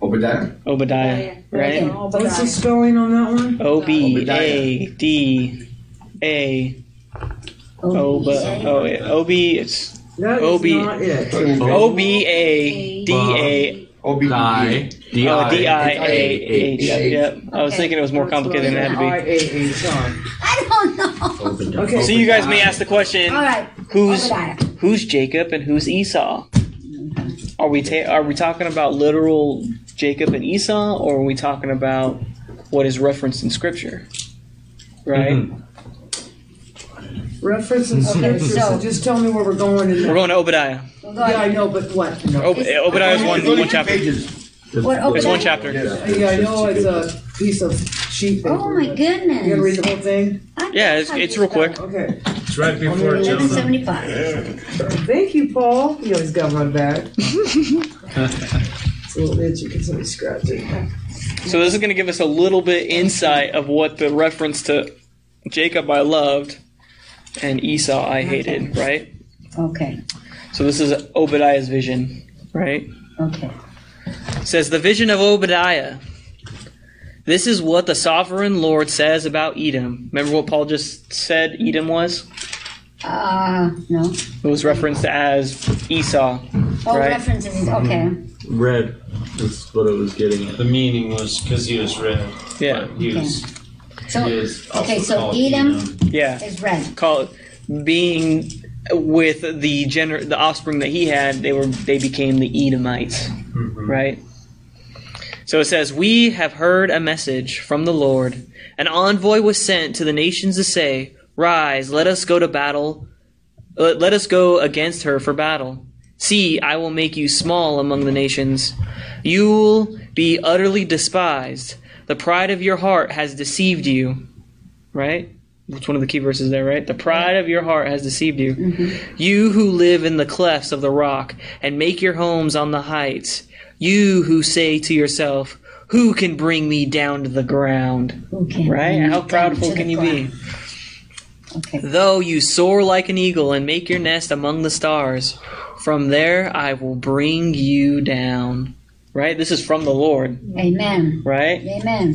Obadiah? Obadiah. Obadiah, right? Okay. What's the spelling on that one? O B A D A O B O O B it's That is Obi- not it. O B A D A O-B-D-A. Die. oh D I A H. Yep. I was thinking it was more complicated than it had to be. I don't know. Okay. So you guys may ask the question: All right. Who's who's Jacob and who's Esau? Are we ta- are we talking about literal Jacob and Esau, or are we talking about what is referenced in Scripture? Right. Mhm. Reference in scripture, so so- just tell me where we're going in We're going to Obadiah. We'll go Yeah, I ahead. know, but what? Ob- Obadiah is one It's one chapter. pages. What, It's okay. one chapter. Yeah, I know it's a piece of sheet paper. Oh my but You gonna read goodness. the whole thing? I Yeah, it's, it's real quick. Okay. It's right before it. Jonah. 1175. Thank you, Paul. You always got my back. it's a little itchy. Can somebody scratch it? So this is going to give us a little bit insight of what the reference to Jacob I loved and Esau I hated, right? Okay, So this is Obadiah's vision, right? okay. It says the vision of Obadiah. This is what the sovereign Lord says about Edom. Remember what Paul just said Edom was? Uh, no. It was referenced as Esau. Oh, Right. references, okay. Red is what it was getting at. The meaning was because he was red. Yeah. But he was. So, he was also okay, so called Edom Yeah. is red. Call being with the gener- the offspring that he had, they were they became the Edomites. Mhm. right? So it says, We have heard a message from the Lord. An envoy was sent to the nations to say, Rise, let us go to battle. Let let us go against her for battle. See, I will make you small among the nations. You will be utterly despised. The pride of your heart has deceived you. Right? That's one of the key verses there, right? The pride of your heart has deceived you. Mm-hmm. You who live in the clefts of the rock and make your homes on the heights. You who say to yourself, Who can bring me down to the ground? Right? How proudful can you ground? be? Okay. Though you soar like an eagle and make your nest among the stars, from there I will bring you down. Right? This is from the Lord, Amen. right? Amen.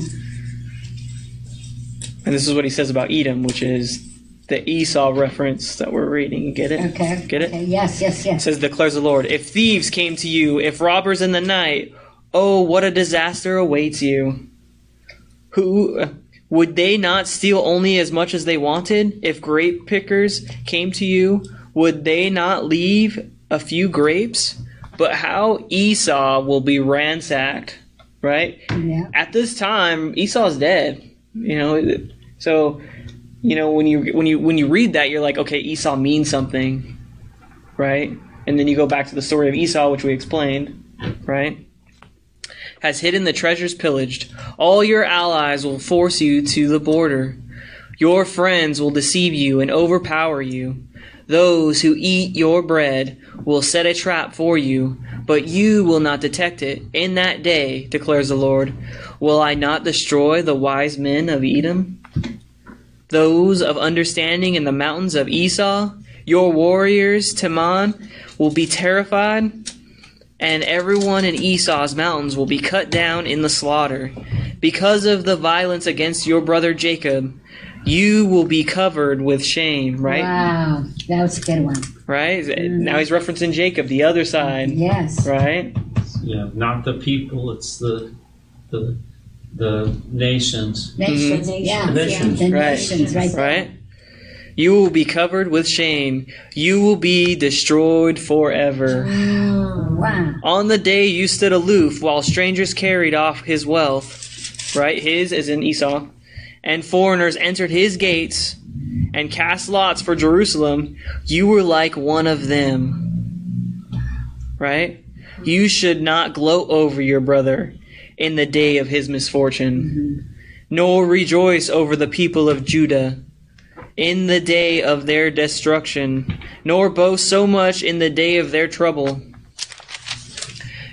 And this is what he says about Edom, which is the Esau reference that we're reading. You get it? Okay. Get it? Okay. Yes, yes, It yes. says, declares the Lord, if thieves came to you, if robbers in the night, oh, what a disaster awaits you. Who would they not steal only as much as they wanted? If grape pickers came to you, would they not leave a few grapes? But how Esau will be ransacked, right? Yeah. At this time, Esau's dead. You know, so you know when you when you when you read that, you're like, okay, Esau means something, right? And then you go back to the story of Esau, which we explained, right? Has hidden the treasures pillaged. All your allies will force you to the border. Your friends will deceive you and overpower you. Those who eat your bread will set a trap for you, but you will not detect it. In that day, declares the Lord, will I not destroy the wise men of Edom? Those of understanding in the mountains of Esau, your warriors, Teman, will be terrified, and everyone in Esau's mountains will be cut down in the slaughter. Because of the violence against your brother Jacob, you will be covered with shame, right? Wow. That was a good one. Right? Mm-hmm. Now he's referencing Jacob, the other side, Yes. right? Yeah, not the people. It's the the the nations. Nations. Mm-hmm. Yeah. Nations. The Right. nations, right? Right? You will be covered with shame. You will be destroyed forever. Oh, wow. On the day you stood aloof while strangers carried off his wealth, right? His is in Esau, and foreigners entered his gates and cast lots for Jerusalem, you were like one of them, right? You should not gloat over your brother in the day of his misfortune, nor rejoice over the people of Judah in the day of their destruction, nor boast so much in the day of their trouble.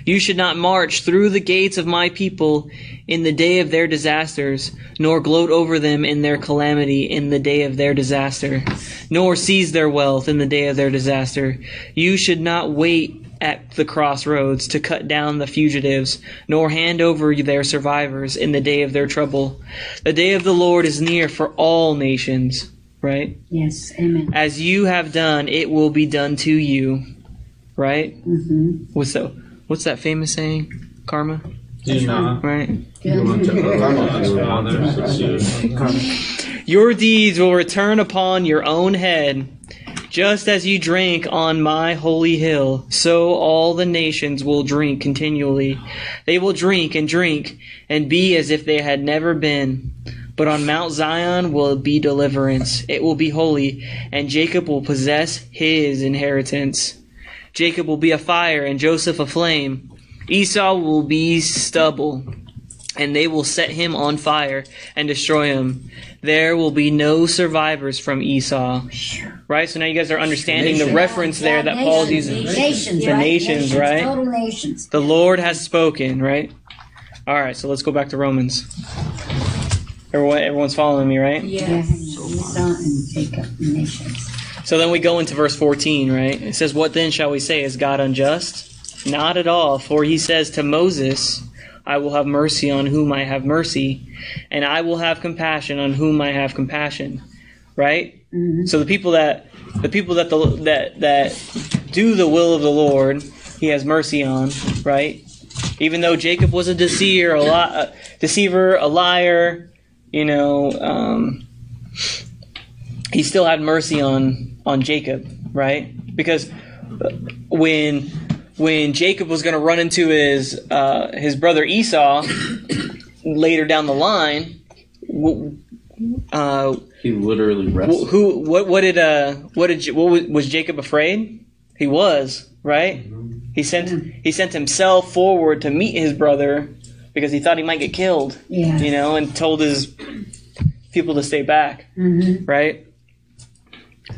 You should not march through the gates of my people in the day of their disasters, nor gloat over them in their calamity in the day of their disaster, nor seize their wealth in the day of their disaster. You should not wait at the crossroads to cut down the fugitives, nor hand over their survivors in the day of their trouble. The day of the Lord is near for all nations, right? Yes. Amen. As you have done, it will be done to you, right? Mm-hmm. What's that? What's that famous saying? Karma, Do not. right? Good. Your deeds will return upon your own head. Just as you drank on my holy hill, so all the nations will drink continually. They will drink and drink and be as if they had never been. But on Mount Zion will be deliverance. It will be holy, and Jacob will possess his inheritance. Jacob will be a fire and Joseph a flame. Esau will be stubble, and they will set him on fire and destroy him. There will be no survivors from Esau. Right? So now you guys are understanding the reference there that Paul's using. Nations, The right? nations, right? Total nations. The Lord has spoken, right? All right, so let's go back to Romans. Everyone, everyone's following me, right? Yeah, Esau and Jacob, nations. So then we go into verse 14, right? It says, What then shall we say? Is God unjust? Not at all, for he says to Moses, I will have mercy on whom I have mercy, and I will have compassion on whom I have compassion. Right? So the people that the people that the that that do the will of the Lord, he has mercy on, right? Even though Jacob was a deceiver, a, li- a deceiver, a liar, you know, um, he still had mercy on on Jacob, right? Because when when Jacob was going to run into his uh, his brother Esau later down the line, uh, He literally wh- wrestled. who what what did uh what did what was, was Jacob afraid? He was right. He sent he sent himself forward to meet his brother because he thought he might get killed. Yeah. You know, and told his people to stay back Mm-hmm. right?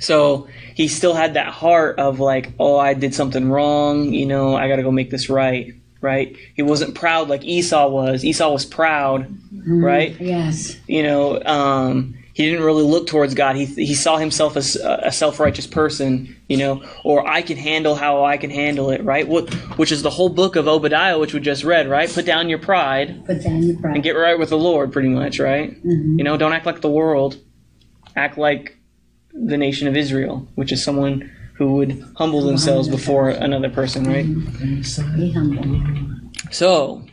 So he still had that heart of like, oh, I did something wrong, you know, I got to go make this right, right? He wasn't proud like Esau was. Esau was proud, right? Yes. You know, um, he didn't really look towards God. He he saw himself as a self righteous person, you know, or I can handle how I can handle it, right? What which is the whole book of Obadiah, which we just read, right? Put down your pride Put down your pride. and get right with the Lord, pretty much, right? You know, don't act like the world. Act like the nation of Israel, which is someone who would humble themselves before another person, right? So,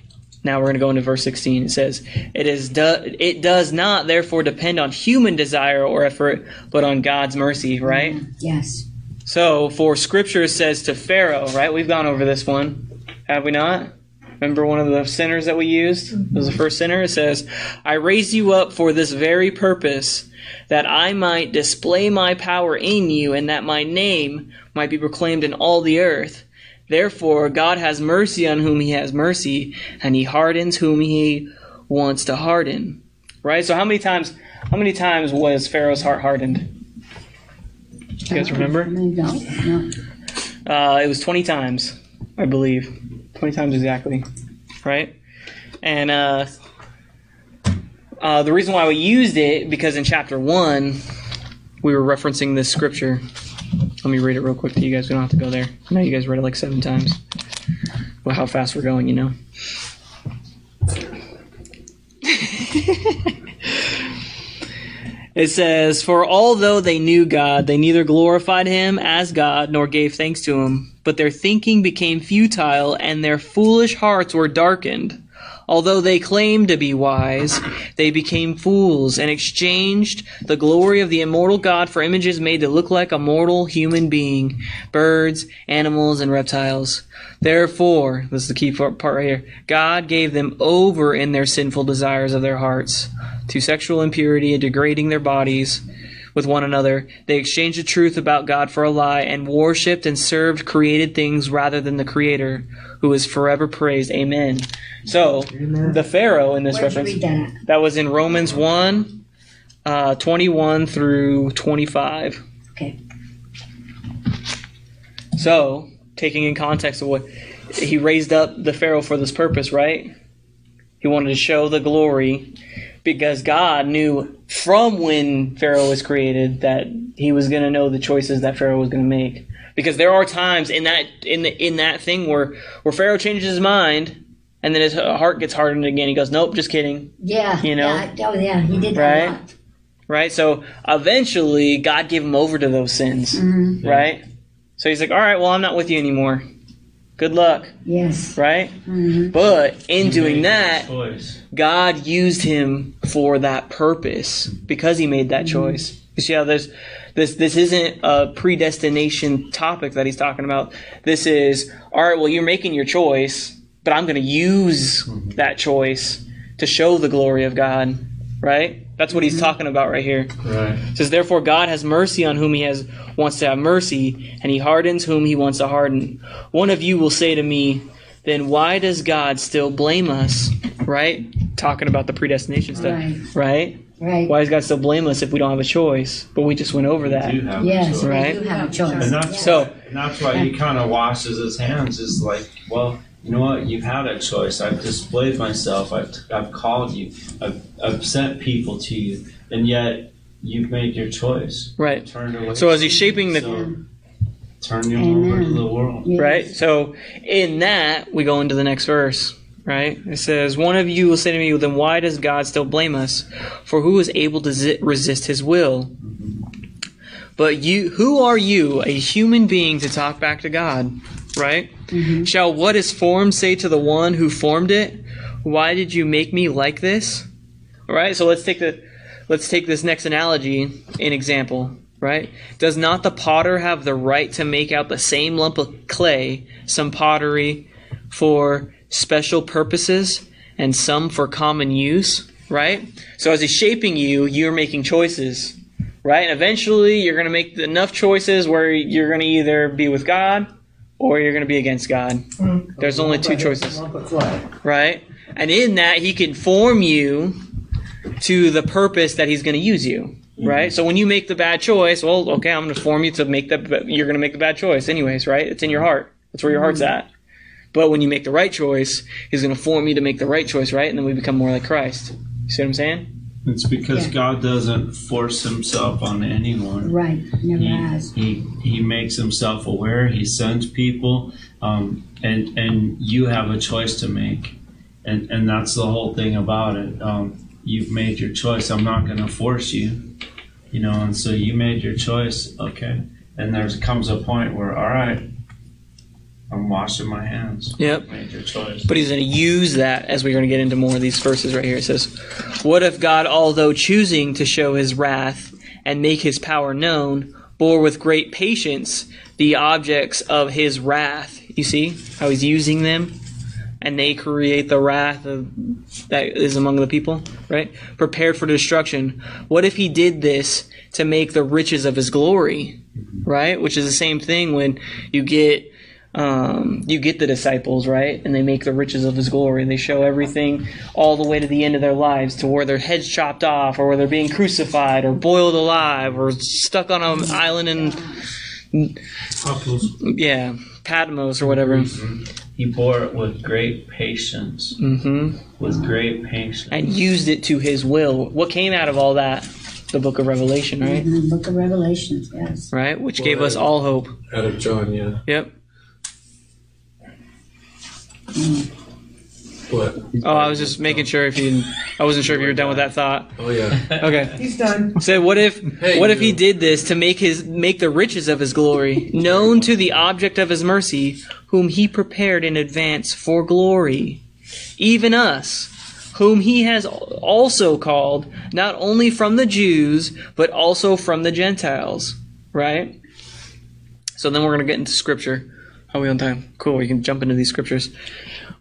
now we're going to go into verse 16. It says, "It is do- it does not therefore depend on human desire or effort, but on God's mercy," right? Yes. So, for scripture says to Pharaoh, right? We've gone over this one, have we not? Remember one of the sinners that we used? It was the first sinner. It says, I raised you up for this very purpose, that I might display my power in you, and that my name might be proclaimed in all the earth. Therefore, God has mercy on whom he has mercy, and he hardens whom he wants to harden. Right? So how many times how many times was Pharaoh's heart hardened? You guys remember? Uh, it was 20 times, I believe. 20 times exactly. Right? And uh, uh, the reason why we used it, because in chapter 1, we were referencing this scripture. Let me read it real quick to you guys. We don't have to go there. I know you guys read it like seven times. Well, how fast we're going, you know. It says, For although they knew God, they neither glorified him as God nor gave thanks to him. But their thinking became futile, and their foolish hearts were darkened. Although they claimed to be wise, they became fools and exchanged the glory of the immortal God for images made to look like a mortal human being, birds, animals, and reptiles. Therefore, this is the key part right here, God gave them over in their sinful desires of their hearts to sexual impurity and degrading their bodies with one another. They exchanged the truth about God for a lie and worshipped and served created things rather than the Creator, who is forever praised. Amen. So, the Pharaoh in this Where'd reference, that? that was in Romans 1, uh, 21 through 25. Okay. So, taking in context of what he raised up the Pharaoh for this purpose, right? He wanted to show the glory because God knew from when Pharaoh was created that he was going to know the choices that Pharaoh was going to make. Because there are times in that in the in that thing where where Pharaoh changes his mind and then his heart gets hardened again. He goes, "Nope, just kidding." Yeah. You know? Yeah, oh, yeah. He did that Right? Right? So eventually God gave him over to those sins. Mm-hmm. Right? So he's like, "All right, well, I'm not with you anymore. Good luck." Yes. Right? Mhm. But in doing that, God used him for that purpose because he made that choice. You see how there's this this isn't a predestination topic that he's talking about. This is all right, well you're making your choice, but I'm going to use that choice to show the glory of God, right? That's what he's mm-hmm. talking about right here. Right. It says, Therefore God has mercy on whom he has wants to have mercy, and he hardens whom he wants to harden. One of you will say to me, then why does God still blame us? Right? Talking about the predestination stuff. Right. Right? Right. Why does God still blame us if we don't have a choice? But we just went over that. You have a Yes, choice. we Right. do have a choice. And that's So- and that's why he kind of washes his hands. Is like, well, you know what? You've had a choice. I've displayed myself. I've, I've called you. I've, I've sent people to you, and yet you've made your choice. Right. Turned away. So as he's shaping the So, turn you over to the world. Yes. right? So in that we go into the next verse, right? It says, "One of you will say to me, then why does God still blame us? For who is able to zi- resist His will? Mm-hmm. But you, who are you, a human being, to talk back to God? Right? Mm-hmm. Shall what is formed say to the one who formed it, Why did you make me like this? All right. So let's take the let's take this next analogy in example. Right? Does not the potter have the right to make out the same lump of clay, some pottery for special purposes and some for common use? Right? So as he's shaping you, you're making choices. Right? And eventually you're going to make enough choices where you're going to either be with God or you're going to be against God. Mm-hmm. There's only two choices right? And in that, he can form you to the purpose that he's going to use you, mm-hmm. right? So when you make the bad choice, well, okay, I'm going to form you to make the you're going to make the bad choice, anyways, right? It's in your heart. That's where your heart's mm-hmm. at. But when you make the right choice, he's going to form you to make the right choice, right? And then we become more like Christ. You see what I'm saying? It's because Yeah. God doesn't force Himself on anyone. Right. Never he, has. he he makes himself aware. He sends people, um, and and you have a choice to make, and and that's the whole thing about it. Um, you've made your choice. I'm not going to force you, you know. And so you made your choice, okay. And there comes a point where, all right, I'm washing my hands. Yep. Your choice. But he's going to use that as we're going to get into more of these verses right here. It says, What if God, although choosing to show his wrath and make his power known, bore with great patience the objects of his wrath? You see how he's using them? And they create the wrath of, that is among the people, right? Prepared for destruction. What if he did this to make the riches of his glory, mm-hmm. right? Which is the same thing when you get um, you get the disciples, right? And they make the riches of his glory. They show everything all the way to the end of their lives, to where their heads chopped off, or where they're being crucified, or boiled alive, or stuck on an island in, yeah, Patmos or whatever. He bore it with great patience. hmm With great patience. And used it to his will. What came out of all that? The book of Revelation, right? In the book of Revelations, yes. Right? Which gave us all hope. Out of John, yeah. Yep. What? Oh, I was just making sure if you. I wasn't sure if you were done with that thought. Oh yeah. Okay. He's done. So what if Hey, what if he did this to make his make the riches of his glory known to the object of his mercy, whom he prepared in advance for glory, even us, whom he has also called not only from the Jews but also from the Gentiles. Right. So then we're gonna get into scripture. Are we on time? Cool. We can jump into these scriptures.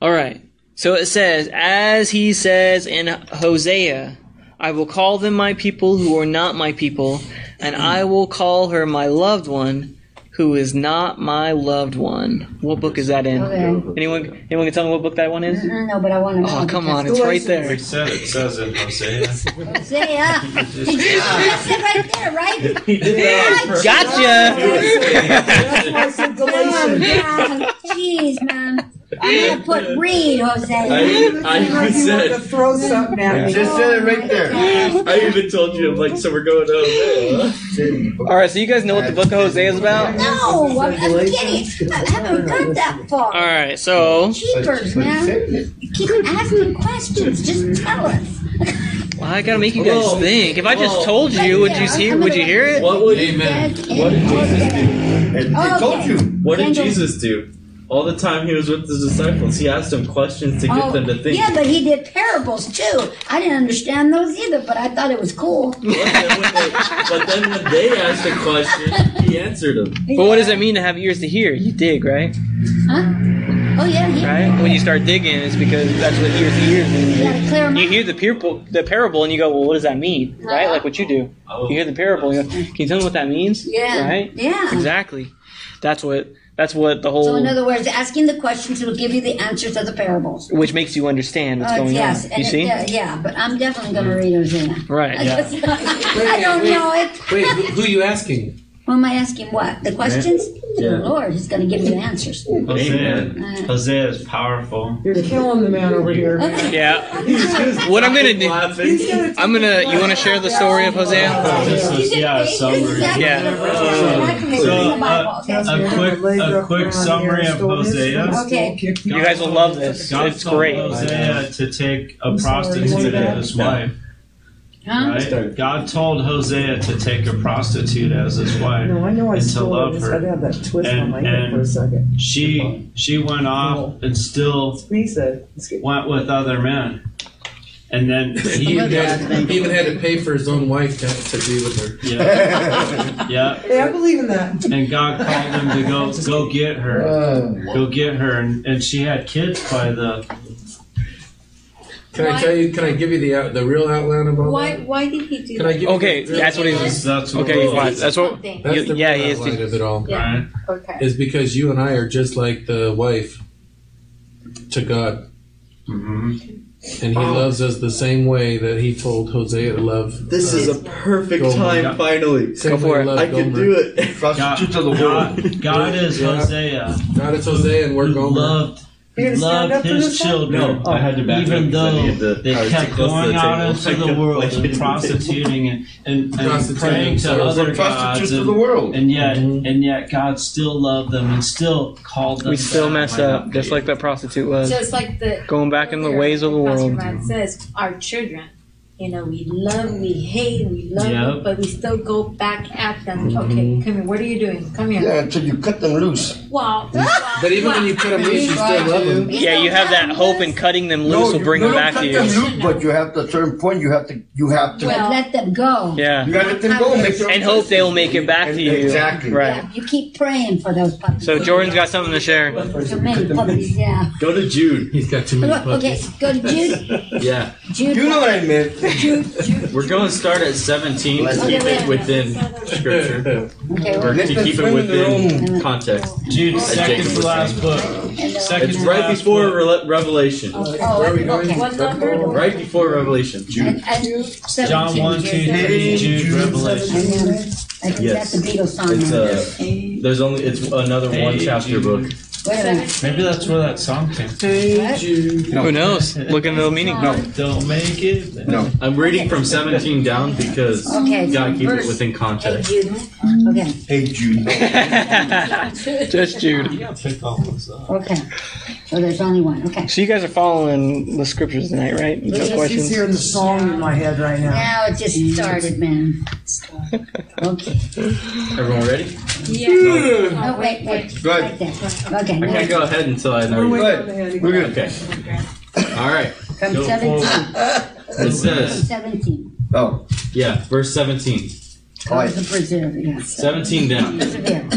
All right. So it says, as he says in Hosea, I will call them my people who are not my people, and I will call her my loved one who is not my loved one. What book is that in? Okay. Anyone anyone can tell me what book that one is? Mm, No, but I want to know. Oh, come on, it's right there. We said it says in Hosea. Hosea. Did you that's it right there, right? He did that. Gotcha! That's why I said Oh, Galatians. Jeez, man. I'm gonna put read, Hosea. I, I even wanted to said, throw something at me. Just said it right there. I even told you, I'm like, so we're going to All right, so you guys know what the book of Hosea is about? No, I'm, I'm kidding. I haven't got that far. All right, so Cheapers, man. Keep asking questions. Just tell us. well, I gotta make you guys Whoa. think. If I just Whoa. told you, would you hear? Would you hear it? What would Amen. What did Jesus do? I oh, told you. What did Jesus do? All the time he was with his disciples, he asked them questions to get Oh, them to think. yeah, but he did parables too. I didn't understand those either, but I thought it was cool. But then, when they, but then when they asked a question, he answered them. But what does it mean to have ears to hear? You dig, right? Huh? Oh yeah, he, Right? When you start digging, it's because that's what ears to ears means. you gotta clear 'em You hear the parable, the parable, and you go, "Well, what does that mean?" Right? Like what you do. Oh. You hear the parable, you go, "Can you tell me what that means?" Yeah. Right? Yeah. Exactly. That's what That's what the whole. So in other words, asking the questions will give you the answers of the parables. which makes you understand what's Uh, going yes, on. and You it- see? yeah, yeah, but I'm definitely going to read Hosea. Right. I don't wait. know it. Wait, who, who are you asking? Who am I asking what? The questions? Yeah. The Lord is going to give me the answers. Hosea, Uh, Hosea is powerful. You're killing the man over here. Yeah. what I'm gonna do, I'm gonna. You want to share the story of Hosea? Is, yeah, a This is summary. Yeah. exactly So, in the Bible. uh, a quick, a quick summary of Hosea. Okay. You guys will love this. God It's great. Hosea to take a I'm sorry, prostitute what? as his wife. Huh? Right? God told Hosea to take a prostitute as his wife. No, I know I And to stole love it. her. I had that twist And- on my head for a second. She she went off and still went with other men. And then He even, had, he even had to pay for his own wife to, to be with her. yeah, yeah. "Hey, I believe in that." And God called him to go go get her. Uh, Go get her and, and she had kids by the Can I tell you? Can I give you the out, the real outline of all Why, that? why did he do Can I that? give Okay, you the, that's what he's. that's what Okay, it fine. was, That's what. Something. that's you- the yeah, real he is outline the- of it all. Yeah. right? Okay. Is because you and I are just like the wife to God, hmm and He loves us the same way that He told Hosea to love. This is a perfect Go, time, God. finally. Same Go way for He it. loved I can Gomer. do it. prostitutes of the world. God, God is Yeah. Hosea. God is Hosea, and we're Who Gomer. loved, You're gonna stand loved up his children. No, I had to back even up 'cause I though needed the they kept too close to going the out table. into the world and prostituting and, and, and Prostituting praying to themselves. other gods, of the and, world. and yet Mhm. and yet God still loved them and still called them. We still back. mess up, just like that prostitute was. So it's like the Going back in the ways of the world. Rod says our children. You know, we love, we hate, we love Yep. them, but we still go back at them. Okay, mm-hmm. come here. What are you doing? Come here. Yeah, until you cut them loose. Well, But even when you cut them loose, you still love them. Yeah, you have that hope in cutting them loose will you- bring you them don't back cut to them you. loose, but you have to, at a certain point, you have to, you have to, Well- Let them go. Yeah. you gotta let them go. Make And hope they'll make it back to you. Exactly. Right. Yeah, you keep praying for those puppies. So Jordan's got something to share. Too many puppies, yeah. Go to Jude. He's got too many Look, okay, go to Jude. Yeah. Jude. You know what I meant. Jude, Jude. We're going to start at 17 to keep it within scripture. Okay, Or to keep it within context. Jude, As second Jacob to was last saying. book. Second It's to right last before book. Re- Revelation. oh, Where are we going? okay. What number? Right before Revelation. Jude. and 17, John 1, 2, Jude. 3, Jude, Revelation. I think Yes. that's the Beatles song. It's now. uh, there's only it's another one Hey, chapter Jude. book. Wait a minute. Maybe that's where that song came from. What? Who knows? Look into the meaning. No. Don't make it. No. I'm reading from 17 down because Okay, you gotta keep it verse- within Hey, context. Jude. Okay, Hey, Jude. Just Jude. You gotta pick all this up. okay. So there's only one. Okay. So you guys are following the scriptures tonight, right? No He's he's questions. hearing the song in my head right now. Now it just started, man. Okay. Everyone ready? Yeah. Oh, wait, wait. Go ahead. Right. Okay. I can't go ahead until I know We're you. waiting Good. on the handy- We're good. Okay. All right. From Go 17. It says, 17. Oh, yeah, verse 17. all right. Cause the preserve, yes. 17 down. Persevere.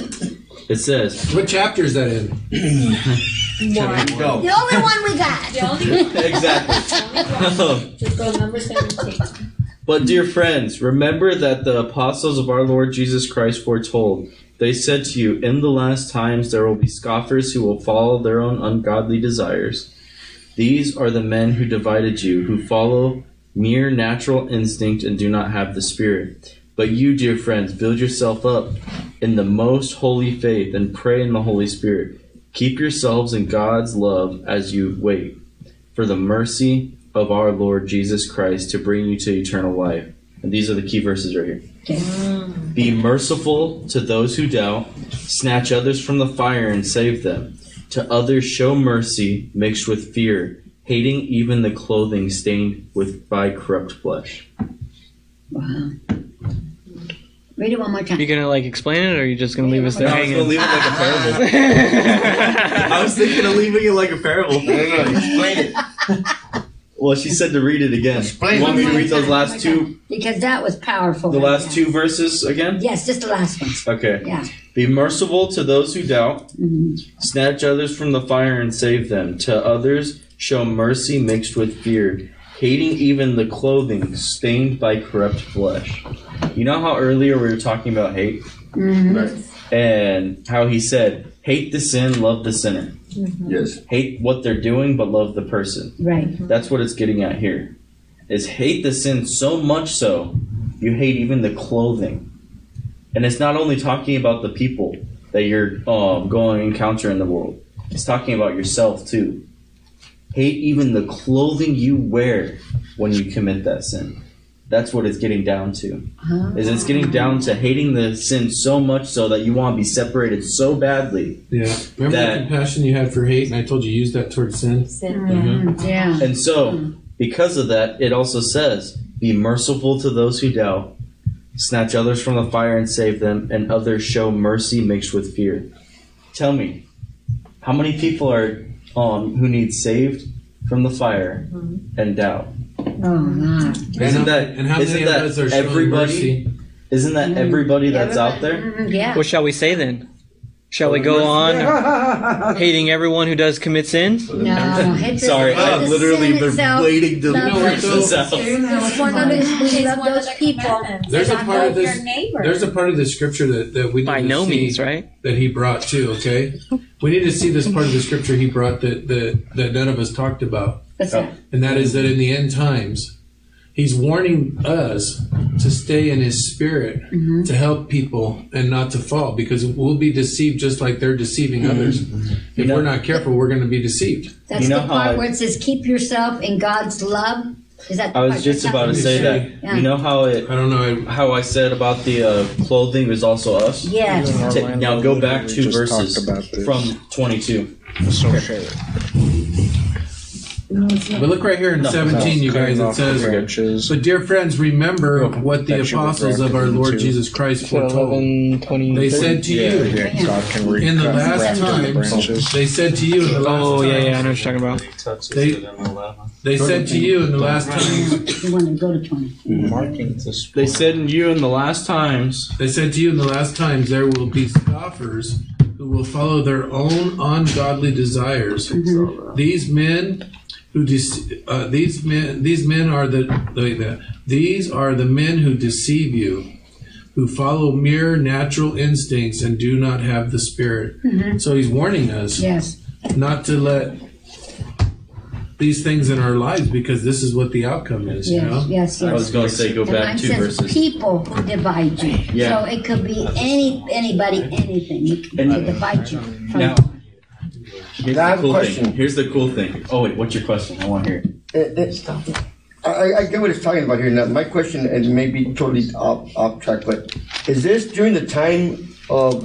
It says, What chapter is that in? One. Go. The only one we got. The only one. exactly. Just go number 17. But, dear friends, remember that the apostles of our Lord Jesus Christ foretold. They said to you, In the last times there will be scoffers who will follow their own ungodly desires. These are the men who divided you, who follow mere natural instinct and do not have the Spirit. But you, dear friends, build yourself up in the most holy faith and pray in the Holy Spirit. Keep yourselves in God's love as you wait for the mercy of our Lord Jesus Christ to bring you to eternal life. And these are the key verses right here. Okay. Be merciful to those who doubt, snatch others from the fire and save them. To others show mercy mixed with fear, hating even the clothing stained with by corrupt flesh. Wow. Read it one more time. You gonna like explain it, or are you just gonna leave us there I was gonna hanging? leave it like a parable. I was thinking of leaving it like a parable. No, no, no. Explain it. Well, she said to read it again. Explain You want me to read those last two, Because that was powerful. the last there. two verses again? Yes, just the last one. Okay. Yeah. Be merciful to those who doubt, Mhm. snatch others from the fire and save them. To others, show mercy mixed with fear, hating even the clothing stained by corrupt flesh. You know how earlier we were talking about hate? Mhm. Right. And how he said, hate the sin, love the sinner. Yes. Hate what they're doing, but love the person. Right. That's what it's getting at here. Is hate the sin so much so you hate even the clothing. And it's not only talking about the people that you're um, going to encounter in the world. It's talking about yourself too. Hate even the clothing you wear when you commit that sin. That's what it's getting down to. Is it's getting down to hating the sin so much so that you want to be separated so badly. Yeah. Remember That- the compassion you had for hate, and I told you use that towards sin. Mm, yeah. And so, because of that, it also says, Be merciful to those who doubt, snatch others from the fire and save them, and others show mercy mixed with fear. Tell me, how many people are um, who needs saved from the fire and doubt? Oh, Isn't that and how isn't many of us are everybody? mercy? Isn't that everybody that's out there? Mm, yeah. What shall we say then? Shall we go on hating everyone who does commit sin? No, hate the- Sorry, hate I the literally sin been itself. waiting to Love know what, finish this though? out. It's one of those, we love those the people. commandments. There's a part of this. There's a part of the scripture that, that we need By to no see means, right? that he brought too. Okay, we need to see this part of the scripture he brought that that, that none of us talked about, What's that? and that is that in the end times, he's warning us to stay in his spirit Mm-hmm. to help people and not to fall because we'll be deceived just like they're deceiving others. If You know- we're not careful, we're going to be deceived. That's You know the part I- where it says, keep yourself in God's love. Is that the I was part just about to say that. Yeah. You know how it I don't know. how I said about the uh, clothing is also us. Yes. Ta- now go back two just verses talked about this. from 22. So share. But look right here in No, 17, you guys. It says. branches. But dear friends, remember what the That should be apostles of our Lord into- Jesus Christ foretold. 11, 20, They said to Yeah, you, Yeah, God can re- in the cut- last graft into times, branches. they said to you in the last Oh, yeah, times, yeah, I know what you're talking about. They- they said to you in the last times, You want to go to 20. They said in you in the last times. they said to you in the last times, there will be scoffers who will follow their own ungodly desires. These men who dece- uh, these men these men are the, the, the these are the men who deceive you who follow mere natural instincts and do not have the spirit so he's warning us Yes. not to let these things in our lives because this is what the outcome is you Yes. know Yes. Yes. I was going to say go The back line two says verses. people who divide you. Yeah. So it could be any anybody, anything. It could And- divide you. From Now, here's Now I the have a cool question. thing. Here's the cool thing. Oh wait, what's your question? I want to hear. it. Uh, uh, I, I get what it's talking about here. Now, my question, and maybe totally off, off track, but is this during the time of,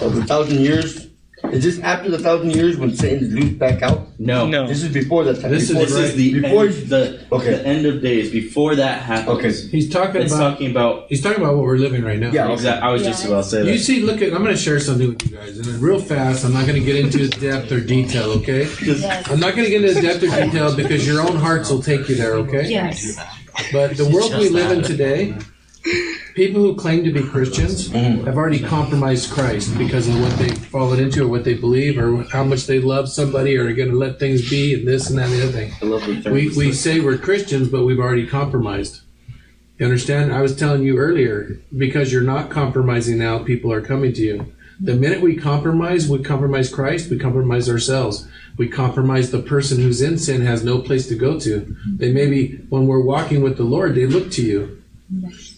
of the thousand years? Is this after the thousand years when Satan is loosed back out? No, No. This is before that time. This is before, This is the before end, the Okay. the end of days. Before that happens. Okay. he's talking It's about talking about. he's talking about what we're living right now Yeah. okay. Exact, I was just about to say that. You that. see, look at. I'm going to share something with you guys, and then real fast. I'm not going to get into depth or detail. Okay. Yes. I'm not going to get into depth or detail because your own hearts will take you there. Okay. Yes. But the world we live in today, people who claim to be Christians mm-hmm. have already compromised Christ because of what they've fallen into or what they believe or how much they love somebody or are going to let things be and this and that and the other thing. I love the We, we say we're Christians, but we've already compromised. You understand? I was telling you earlier, because you're not compromising now, people are coming to you. The minute we compromise, we compromise Christ, we compromise ourselves. We compromise the person who's in sin has no place to go to. They maybe, when we're walking with the Lord, they look to you.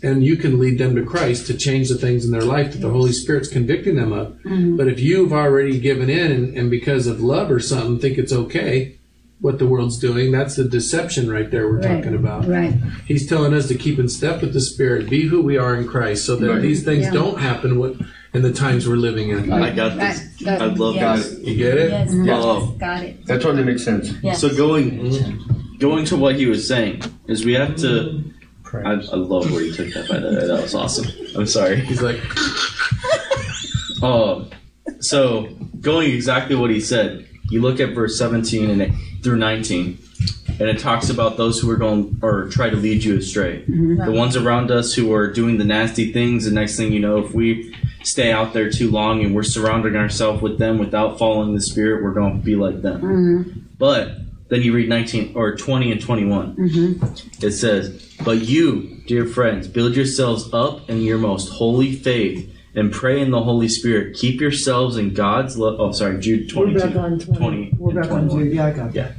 And you can lead them to Christ to change the things in their life that the Holy Spirit's convicting them of. Mm-hmm. But if you've already given in and, and because of love or something think it's okay what the world's doing, that's the deception right there we're Right. talking about. Right. He's telling us to keep in step with the Spirit, be who we are in Christ, so that Right. these things Yeah. don't happen what, in the times we're living in. I got this. Right. I love Got this. You get it? Yes, Yeah. yes, got it. That totally makes sense. Yes. So going mm-hmm. going to what he was saying is we have to. Mm-hmm. I, I love where you took that by the way. That was awesome. I'm sorry. He's like, Um, so going exactly what he said, you look at verse 17 and it, through 19, and it talks about those who are going or try to lead you astray. The ones around us who are doing the nasty things. The next thing you know, if we stay out there too long and we're surrounding ourselves with them without following the Spirit, we're going to be like them. But then you read 19 or 20 and 21. It says, But you, dear friends, build yourselves up in your most holy faith and pray in the Holy Spirit. Keep yourselves in God's love. Oh, sorry, Jude 22. We're back on 20. 20 We're back on Jude. Yeah, I got Yeah.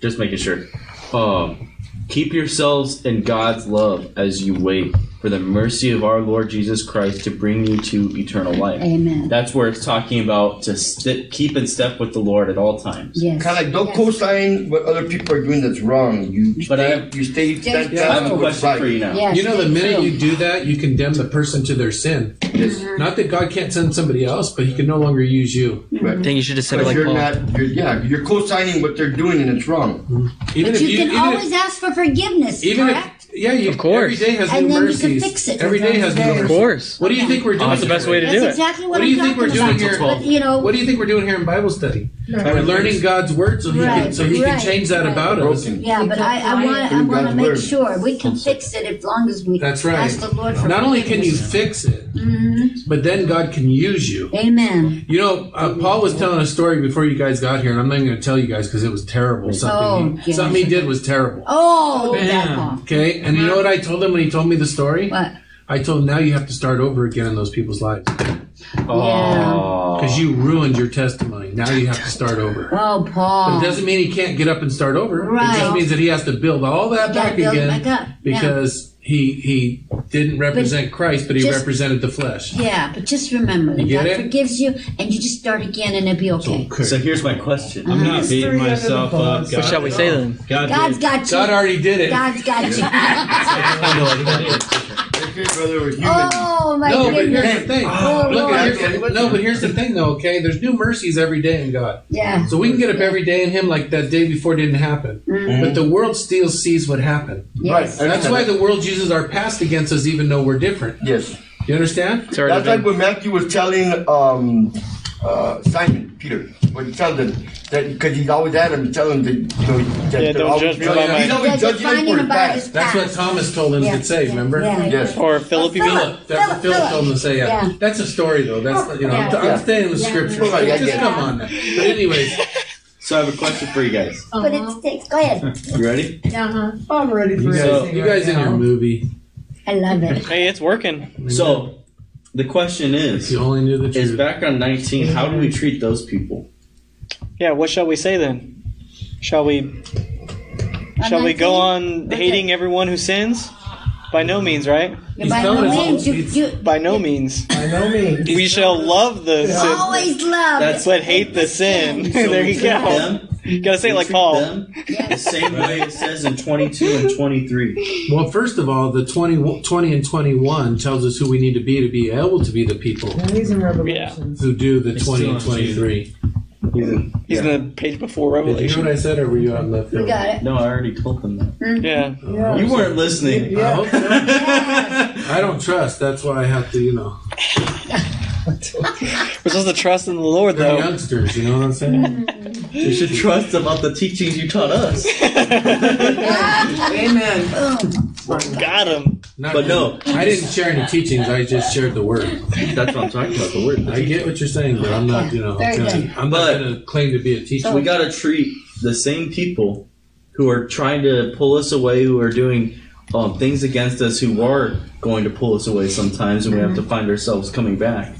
Just making sure. Um, keep yourselves in God's love as you wait for the mercy of our Lord Jesus Christ to bring you to eternal life. Amen. That's where it's talking about to st- keep in step with the Lord at all times. Yes. Kind of like don't Yes. co-sign what other people are doing that's wrong. You But stay, I- you stay Stay- stand I have a with what's question for you now. Yes, You know, the minute true. you do that, you condemn the person to their sin. Yes. Not that God can't send somebody else, but He can no longer use you. Right. Mm-hmm. I think you should have said it like you're Paul. not, you're, yeah, you're co-signing what they're doing and it's wrong. Even But if you can even always if, ask for forgiveness, even correct? if, yeah, you, Of course. every day has And new then you can fix it. Every day has new Of mercies. Of course. What do you think we're oh, doing? That's the best way to That's do it. exactly what, What do I'm you think we're doing here? But, you know, What do you think we're doing here in Bible study? We're learning God's word so He can so He can change that right. about us. Yeah, but I, I want I want to make word. sure we can fix it as long as we That's right. ask the Lord for Not only can you fix it, Mhm. but then God can use you. Amen. You know, uh, Paul was telling a story before you guys got here, and I'm not going to tell you guys because it was terrible. Something, Oh, he, something he did was terrible. Oh, Man. that Paul. Okay, and you know what I told him when he told me the story? What? I told him now you have to start over again in those people's lives Oh. because you ruined your testimony. Now you have to start over. Oh, But Paul. it doesn't mean he can't get up and start over. Right. It just means that he has to build all that back build again back up. Yeah. because he he didn't represent Christ, but he just- represented the flesh. Yeah, but just remember that You God it? forgives you, and you just start again, and it'll be okay. Okay. So here's my question. I'm not beating myself up. pause. What shall we say then? God God's did. got you. God already did it. God's got you. Kind of like that. Okay, brother, we're human. oh my No, but goodness. here's the thing. Oh, Look Lord. at here's, no, but here's the thing though. Okay, there's new mercies every day in God. Yeah. So we can get up every day in Him like that day before didn't happen. But the world still sees what happened. Yes. Right. That's why the world uses our past against us, even though we're different. Yes. You understand? It's already That's like been. what Matthew was telling um, uh, Simon, Peter, when he tells him that because he's always at him, telling him that, you know, that Yeah, they're don't always judge me by my- He's always judging him defining for his about his past. That's what. Thomas told him Yeah. to say. Remember? Yeah. Yes. Or Philip, you Philip. Philip. That's what Philip, Philip told him to say. Yeah. Yeah. That's a story though. That's you know. I'm, I'm staying with Yeah. scripture. Right, I Just get come on. Now. But anyways, So I have a question for you guys. But it takes. Go ahead. You ready? Uh-huh. I'm ready for you guys, you guys right in your movie. I love it. Hey, it's working. So the question If is: you only knew the Is truth. back on 19? How do we treat those people? Yeah, what shall we say then? Shall we shall we go 19? on Okay. hating everyone who sins? By no means, right? He's By telling no us- means, you, you By no means. I know me. We shall love the sin, always love. That's- what hate the sin. So there we you treat go. Them, Gotta say it we like treat Paul. Them the same way it says in 22 and 23. Well, first of all, the 20, 20 and 21 tells us who we need to be to be able to be the people And he's in Revelations. who do the It's 20 still and on 23. He's in, He's yeah. in the page before Did you hear Revelation. what I said, or were you on left We field? got it. No, I already told them that. Mm-hmm. Yeah. Yeah. You weren't listening. I hope so. Yes. I don't trust. That's why I have to, you know, We're supposed to trust in the Lord, they're though. youngsters. You know what I'm saying? Mm-hmm. You should trust about the teachings you taught us. Amen. Oh, got him. Not But no. I didn't share any teachings. I just shared the word. That's what I'm talking about. The word. I get what you're saying, but I'm not, you know, Very gonna. I'm not going to claim to be a teacher. we got to treat the same people who are trying to pull us away, who are doing um, things against us, who are going to pull us away sometimes, and we have to find ourselves coming back.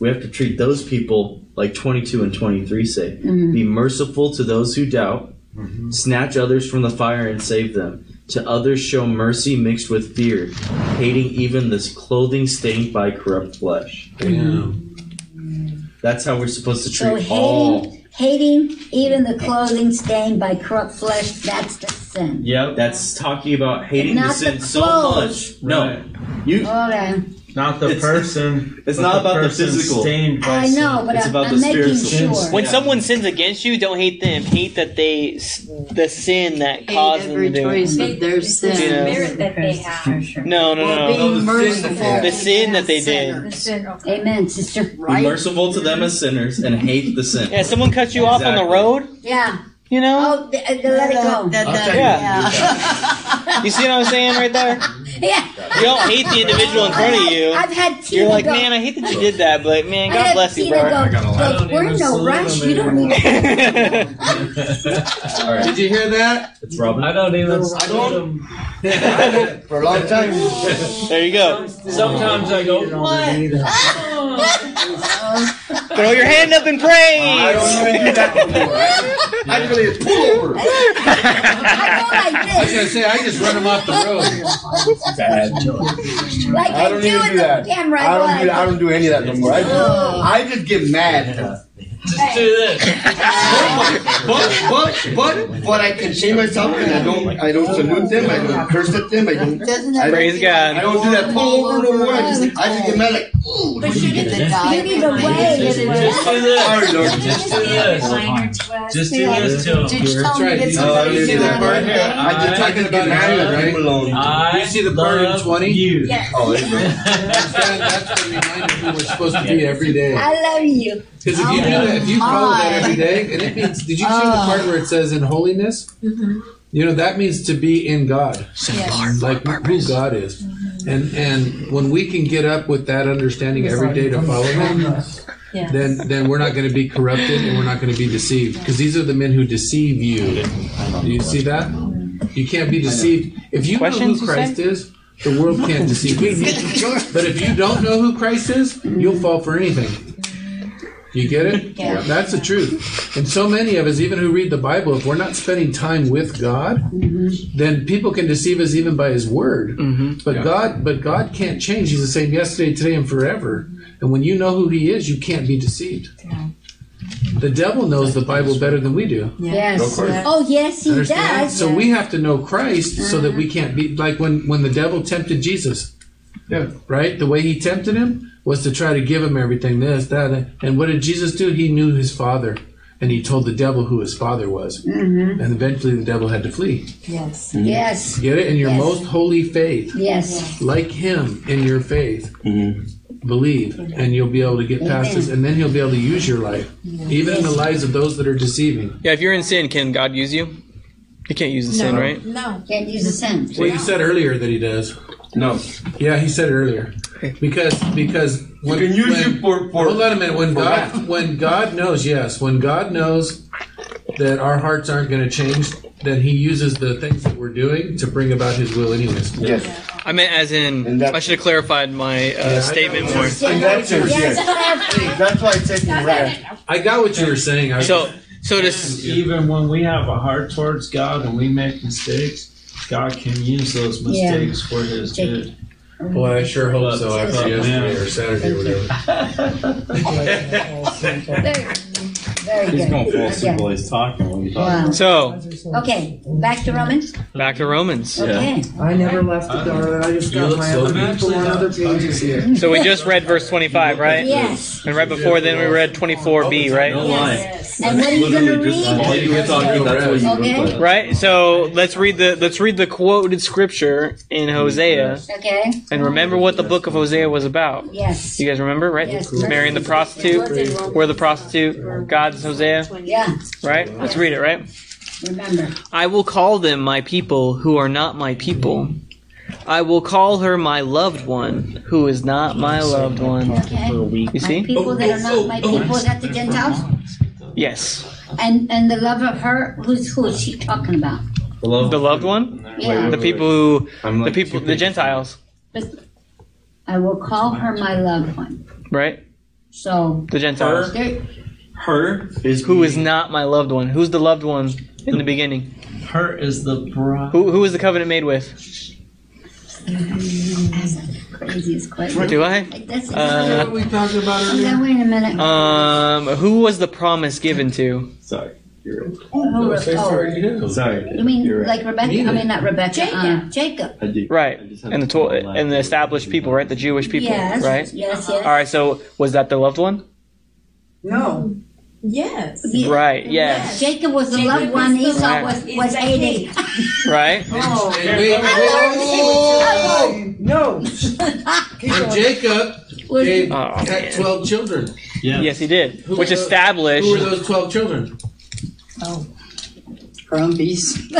We have to treat those people like 22 and 23 say. Be merciful to those who doubt, snatch others from the fire and save them. To others, show mercy mixed with fear, hating even this clothing stained by corrupt flesh. Damn. That's how we're supposed to So treat all. hating, hating even the clothing stained by corrupt flesh, that's the sin. Yep, that's talking about hating the sin the so clothes. much. No, Right. you. Okay. Not the It's- person. it's but not about the person physical. Stained by I know, but It's I'm, about I'm the making spiritual. sure. When Yeah. someone sins against you, don't hate them. Hate that they, the sin that caused them to every do it. choice of their It's sin. the You know. spirit that they have. No, no, Or no. being No, the sin that they merciful. The sin that they did. The sin, okay. Amen, sister. Be Right? merciful to them as sinners and hate the sin. Yeah, someone cut you off on the Exactly. road. Yeah. You know. Oh, th- uh, let it go. That- that- I'll you Yeah. yeah. You see what I'm saying right there? Yeah. You don't hate the individual in front of you. I've had Tina You're like, go, man, I hate that you did that, but man, I God had bless you, bro. go, got a lot. "Look, I don't we're in no rush. You don't need All right, Did you hear that? it's Robin. I don't even. I don't- For a long time. there you go. Sometimes I go, what? Throw your hand up in I don't even do that anymore. I, I really pull over. I go like this. I was gonna say I just run them off the road. like I I, don't do even do that. camera. I don't go do. I don't do any of that no more. I just, oh. I just get mad. Just do this. But but but but I contain myself and I don't I don't salute them. I don't curse at them. I don't. Doesn't I that Praise I God. I don't do that pull over no more. I just I just get mad like. Ooh, But you need to die. You need to wait. Just, just do this. Sorry, Lord. Just do this. Just do this to Did you tell me right. it's Oh, You see that part? here? I just talking about Hannah, right? Leave alone. You see the part in 20? You. Yes. Oh, there you go. That's, that's the reminder who we're supposed to be every day. I love you. Because if you do that, if you follow that every day, and it means, did you see the part where it says in holiness? You know that means to be in God, Yes. like who God is, and and when we can get up with that understanding every day to follow Him, Yes. then then we're not going to be corrupted and we're not going to be deceived because these are the men who deceive you. Do you see that? You can't be deceived if you know who Christ is. The world can't deceive you. But if you don't know who Christ is, you'll fall for anything. You get it? Yeah. That's the truth. And so many of us, even who read the Bible, if we're not spending time with God, mm-hmm. then people can deceive us even by His Word. Mm-hmm. But God, but God can't change. He's the same yesterday, today, and forever. And when you know who He is, you can't be deceived. The devil knows the Bible better than we do. Yes. Of. Oh yes, he Understand? does. So we have to know Christ so that uh-huh. we can't be like when when the devil tempted Jesus. Yeah. Right? The way he tempted him was to try to give him everything this, that, and what did Jesus do? He knew his father, and he told the devil who his father was, mm-hmm. and eventually the devil had to flee. Yes. Mm-hmm. Yes. Get it? In your Yes. most holy faith, Yes. like him in your faith, mm-hmm. believe, and you'll be able to get past this, and then he'll be able to use your life, even in the lives of those that are deceiving. Yeah, if you're in sin, can God use you? He can't use the sin, right? No. Can't use the sin. Well, you said earlier that he does. No. Yeah, he said it earlier. Because because when, can use when- you for- for- hold on a minute. When God that. when God knows, yes, when God knows that our hearts aren't going to change, then He uses the things that we're doing to bring about His will, anyways. Yes. I meant as in, that- I should have clarified my uh, I statement more. In that sense, yes. Yes. That's why I said you right. I got what you were saying. I, So, so this, Even when we have a heart towards God and we make mistakes, God can use those Yeah. mistakes for His Take- good. Boy, I sure hope so. After Yeah. yesterday or Saturday or whatever. Very, very He's good. going to fall asleep Okay. while he's talking. When you talk. Wow. so Okay, back to Romans. back to Romans. Okay. I never left the door. I just You got look my so other good. people on other pages here. So we just read verse 25, right? Yes. And right before then we read 24b, No right? lie. Yes. And what are you going to Literally, just read? while you were talking, that's what you Okay. looked like. Right. So let's read the let's read the quoted scripture in Hosea, Okay. and remember what the book of Hosea was about. Yes. You guys remember, right? Yes. Marrying the prostitute, where the prostitute, God's Hosea, Yeah. right? Let's read it, right? Remember. I will call them my people who are not my people. I will call her my loved one who is not my loved one. Okay. You see? My see? people that are not my people, is that the Gentiles? Yes. And and the love of her, who's who is she talking about? The love. The loved one? Yeah. The people who I'm the people the. Gentiles, I will call her my loved one. right? So The Gentiles. there, Her is Who is not my loved one? Who's the loved one in the beginning? Her is the bride. Who who is the covenant made with? that's craziest question. Do I? Uh, What we talked about earlier? okay, wait a minute. Um, who was the promise given to? Sorry. You're right. Who- Say oh, sorry, you. Sorry. you mean You're right. like Rebecca? I mean not Rebecca. Jacob. Uh, Jacob. Right, I and the to to- and the established people, right? The Jewish people, Yes. right? Yes. Yes. right. So was that the loved one? No. Yes. Yeah. Right. Yes. Jacob was the Jacob loved one. Esau Right. was Is was the hating. Right. Oh, And wait, wait, no. and Jacob gave Oh, had twelve children. Yeah. Yes, he did. Who Which were those- established Who were those twelve children? Brumbies. Each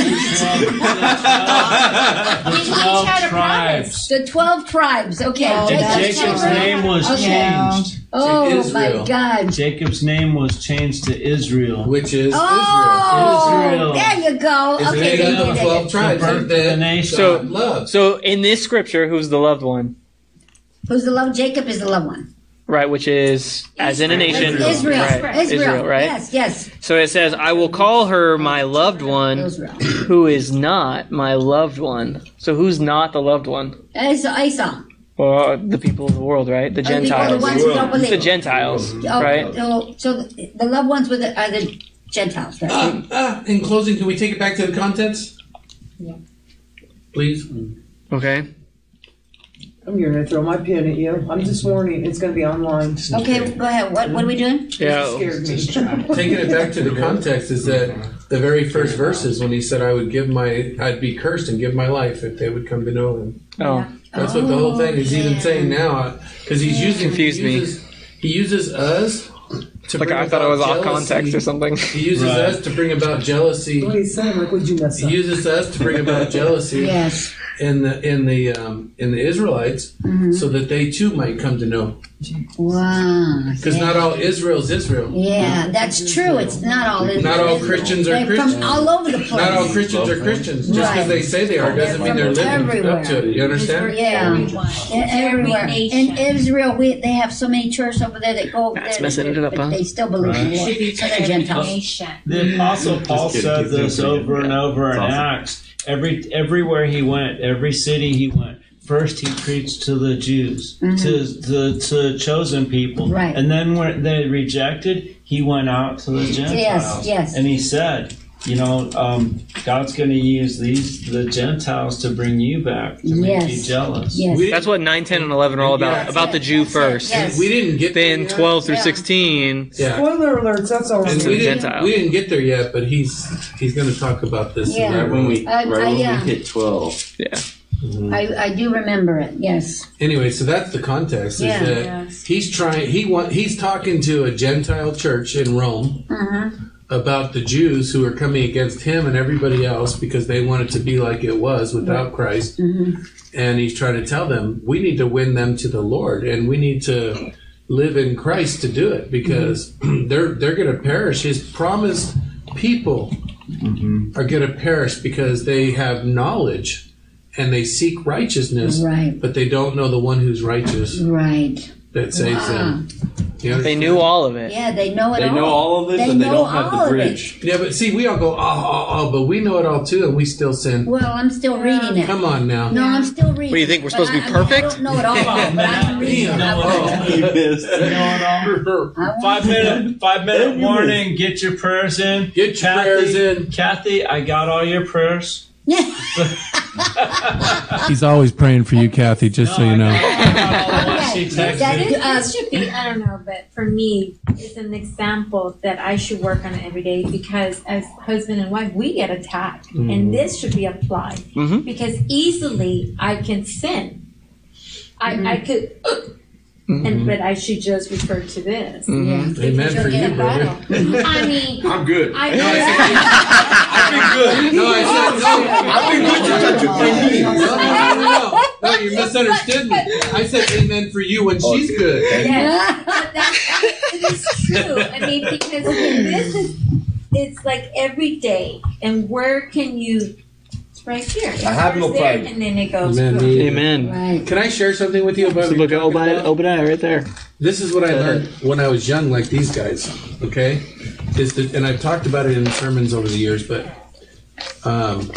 Twelve tribes. the 12 tribes. Okay. Oh, And that's Jacob's Jacob's children. name was Okay. changed. Oh, my Israel. God. Jacob's name was changed to Israel. which is Oh, Israel. there you go. Israel. Okay, It's they made up did of it. twelve tribes The that nation. So- God loves. So in this scripture, who's the loved one? Who's the love? Jacob is the loved one. Right, which is as in a nation. Israel. Israel. Right. Israel. Israel, right? Yes, yes. So it says, I will call her my loved one Israel. who is not my loved one. So who's not the loved one? Esau. Esau. Well, the people of the world, right? The Are the Gentiles. the ones who don't It's the. Gentiles, Oh, right? So, so the the loved ones were the, are the Gentiles, right? Ah, ah, in closing, can we take it back to the contents? Yeah. Please. Okay. I'm going to throw my pen at you. I'm just warning, it's going to be online. Okay, go ahead. What, what are we doing? Yeah. Scared me. Taking it back to the context is that the very first verses when he said, "I would give my, I'd be cursed and give my life if they would come to know him." Oh, That's what the whole thing is even oh, saying now, uh, because he's using Confused he me. uses, He uses us to like bring I thought it about was off jealousy. context or something. He uses Right. us to bring about jealousy. What he's saying, like, would you mess He up? uses us to bring about jealousy Yes. In the in the um, in the Israelites, Mm-hmm. so that they too might come to know. Wow. Because not all Israel's Israel. Yeah, that's true. It's not all. Not all Christians are They're Christians. from all over the place. Not all Christians are Christians. Just Right. because they say they are doesn't mean they're living Everywhere. up to it. You understand? Yeah. Everyone. Yeah, everywhere. Every In. Israel, we, they have so many churches over there that go over That's there, messing it up, but huh? they still believe in the Should be So to they're Gentiles. nation. The Apostle Paul said this over and over in awesome. Acts. Every everywhere he went, every city he went. First, he preached to the Jews, to the to chosen people, Mm-hmm. Right. And then when they rejected, he went out to the Gentiles. yes. And he said, you know, um, God's going to use these the Gentiles to bring you back to make Yes. you jealous. Yes. We That's what 9, 10, and 11 are all about. Yeah. About the Jew first. Yes. We didn't get there Then yet. 12 through Yeah. 16. Yeah. Spoiler alerts, that's all And we didn't, we didn't get there yet, but he's he's going to talk about this. Yeah. Right when we, Uh, right uh, when yeah. we hit twelve. Yeah. I, I do remember it. Yes. Anyway, so that's the context. Is Yeah. that Yes. he's trying. He want. He's talking to a Gentile church in Rome Mm-hmm. About the Jews who are coming against him and everybody else because they wanted to be like it was without Christ. Mm-hmm. And he's trying to tell them we need to win them to the Lord, and we need to live in Christ to do it because Mm-hmm. they're they're going to perish. His promised people are going to perish because they have knowledge and they seek righteousness, Right. but they don't know the one who's righteous Right. That saves um, Wow. them. You They understand? knew all of it. Yeah, they know it all. They all. know all of it, They but they know don't have all the of it. bridge. Yeah, but see, we all go, oh, oh, oh, but we know it all too, and we still sin. Well, I'm still reading it. Come on now. No, I'm still reading. What do you think, we're supposed to be I- I I perfect? don't know it all, but I'm reading. Damn. I- Oh. You missed. You know what, um, I want Five to- minute, five minute warning. Get your prayers in. Get your Kathy, prayers in. Kathy, I got all your prayers. He's always praying for you, Kathy, just so you know. I got all the ones she Okay, texted. that is- This, this should be, I don't know, but for me, it's an example that I should work on every day because as husband and wife, we get attacked. And this should be applied. Mhm. Because easily I can sin. I, I could, Mm-hmm. and but I should just refer to this. Mm-hmm. Yeah. Amen for you'll get you, a brother. I mean, I'm good. I No, I know said, no, I said, no. I've been good since I took my knee. No, no, no, no, no. No, you misunderstood me. I said amen for you when oh, she's good. Yes, but that, it is true. I mean, because this is, it's like every day. And where can you, it's right here. I have no starts there, pride. And then it goes. Amen. boom. Amen. Right. Can I share something with you about So look at Obadiah, Obadiah right there. This is what I learned when I was young, like these guys. Okay, is that, and I've talked about it in sermons over the years, but um,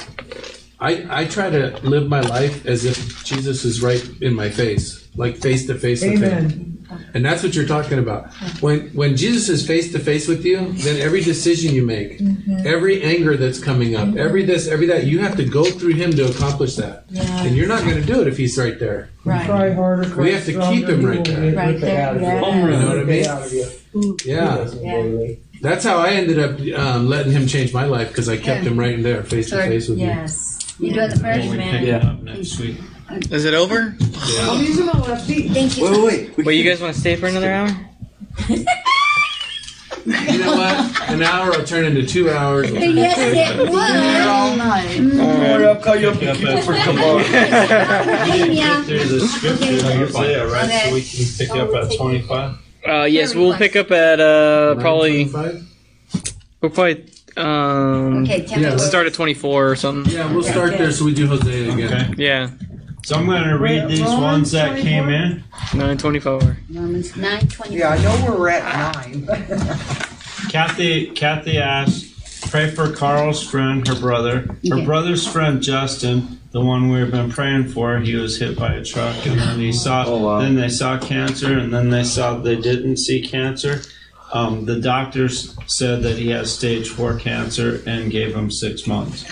I I try to live my life as if Jesus is right in my face, like face to face with him. Amen. And that's what you're talking about. When when Jesus is face to face with you, then every decision you make, every anger that's coming up, every this, every that, you have to go through him to accomplish that. And you're not going to do it if he's right there. Right. Try harder. cry We have to keep him right there. Right there, out of you. yeah. You know what I mean? out of you. Yeah. Yeah. That's how I ended up um, letting him change my life because I kept Yeah. him right in there, face to face with me. Yes. You doing the first? pick Amen. it Yeah. next week. Is it over? I'm using my left feet. Thank you. Wait, wait, wait. Wait, you guys want to stay for another hour? You know what? An hour will turn into two hours. Yes, it would. night. Don't worry, I'll call you up and keep it for tomorrow. Yeah. There's a scripture in Okay. Hosea, right? Okay. So we can pick up at 25. Uh, yes, we'll pick up at uh probably 9:25? we'll probably um Okay, tell me Yeah, start at twenty four or something. Yeah, we'll start there so we do Hosea again. Okay. Yeah, So I'm going to read these ones that came in. nine twenty four. Romans nine twenty. Yeah, I know we're at nine. Kathy Kathy asked, pray for Carl's friend, her brother. Her Okay. brother's friend Justin, the one we've been praying for, he was hit by a truck and then he saw Oh, wow. then they saw cancer and then they saw they didn't see cancer. Um, the doctors said that he has stage four cancer and gave him six months.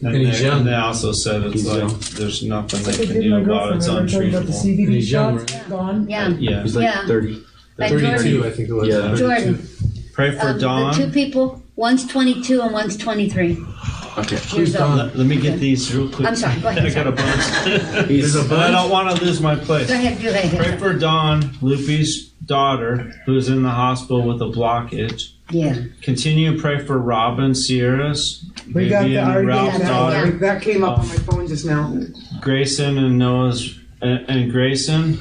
And, And he's they, young. and they also said it's He's like young. there's nothing they Like I can did do my about it. It's girlfriend. Remember I told you about the untreatable. And CBD he's young, shots right? gone. Yeah. Yeah. He's like Yeah. 30. But 32, I think it was. Yeah. Jordan, Pray for um, the two people, one's twenty-two and one's twenty-three Okay. years old. Let, let me get these real quick. I'm sorry, go ahead, I got a bunch. He's- But I don't want to lose my place. Go ahead, go ahead. Pray for Dawn, Lupe's daughter, who's in the hospital with a blockage. Yeah. Continue to pray for Robin, Sierra's, We got the, Vivian, I already Ralph's got daughter, that. That came up on my phone just now. Grayson, and Noah's, and, and Grayson.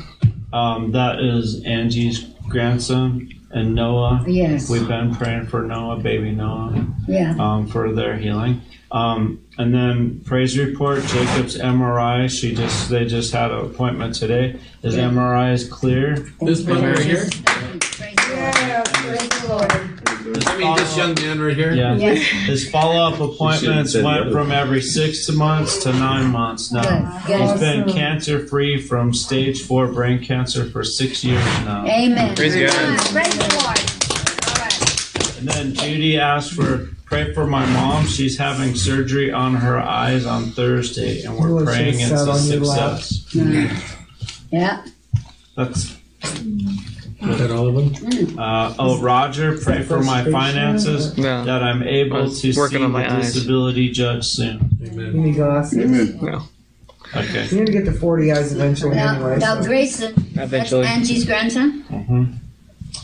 Um, that is Angie's grandson, and Noah. Yes. We've been praying for Noah, baby Noah. Yeah. um, for their healing. Um, and then praise report, Jacob's MRI. She just they just had an appointment today. His Yeah. MRI is clear. This one right here? Praise the Lord. I mean, this young man right here? Yeah. Yes. His follow up appointments went other from every six months to nine months now. Good. He's Good. been cancer free from stage four brain cancer for six years now. Amen. Praise God. Praise the Lord. All right. And then Judy asked for pray for my mom. She's having surgery on her eyes on Thursday, and we're Well, praying it's a on your lap. success. Yeah. That's Was that all of them? Uh, oh, Roger, pray for my finances No. that I'm able to see on my the eyes. disability judge soon. You Amen. need glasses. No. Okay. You need to get to 40 eyes eventually Now, anyway. now so. Grayson, that's Eventually. Angie's grandson. Mhm.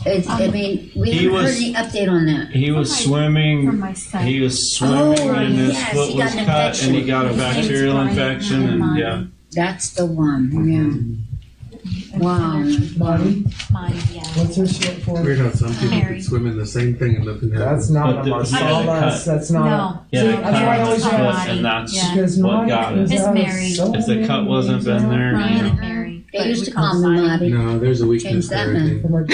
It's, I um, mean, we He haven't was- heard any update on that. He was For swimming. my son. He was swimming Oh, and his yes, foot he was an cut and he got a His name's bacterial Brian infection and Herman. yeah. That's the one. Yeah. Wow. Marty, Mine, yeah. what's her short for? Weird how some people Mary. can swim in the same thing and nothing That's happens. not But a the- Marcellus. That's not. No. Yeah, See, the that's why I cut always was ask. cut and that's Yeah. Because what Marty got is it. It's out of Mary. so If the cut wasn't been there, Brian you know. and Mary. They used to call call me Marty. No, there's a weakness that there. I now. think. Well,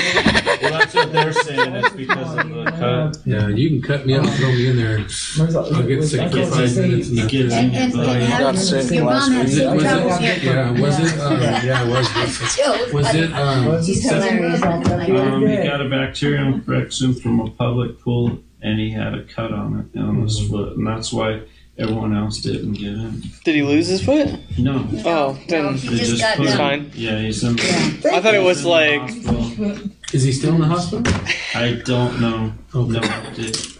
that's what they're saying. It's because of the cut. Yeah, you can cut me up, throw me in there. I'll get was- sick for five minutes. He And gives that's And, it. and, and Well, how- got sick your last mom had week. Was it, some was trouble it, here. yeah, was it, um, yeah, it was, was it, Joe, was it, um, She's hilarious. something about that? Um, he got a bacterial infection from a public pool, and he had a cut on it on his foot, and that's why everyone else didn't get in. Did he lose his foot? No, Oh, then he they just just got put he's done. fine. yeah, he's in. I thought it was he's in the like hospital. is he still in the hospital? I don't know. Okay. No update.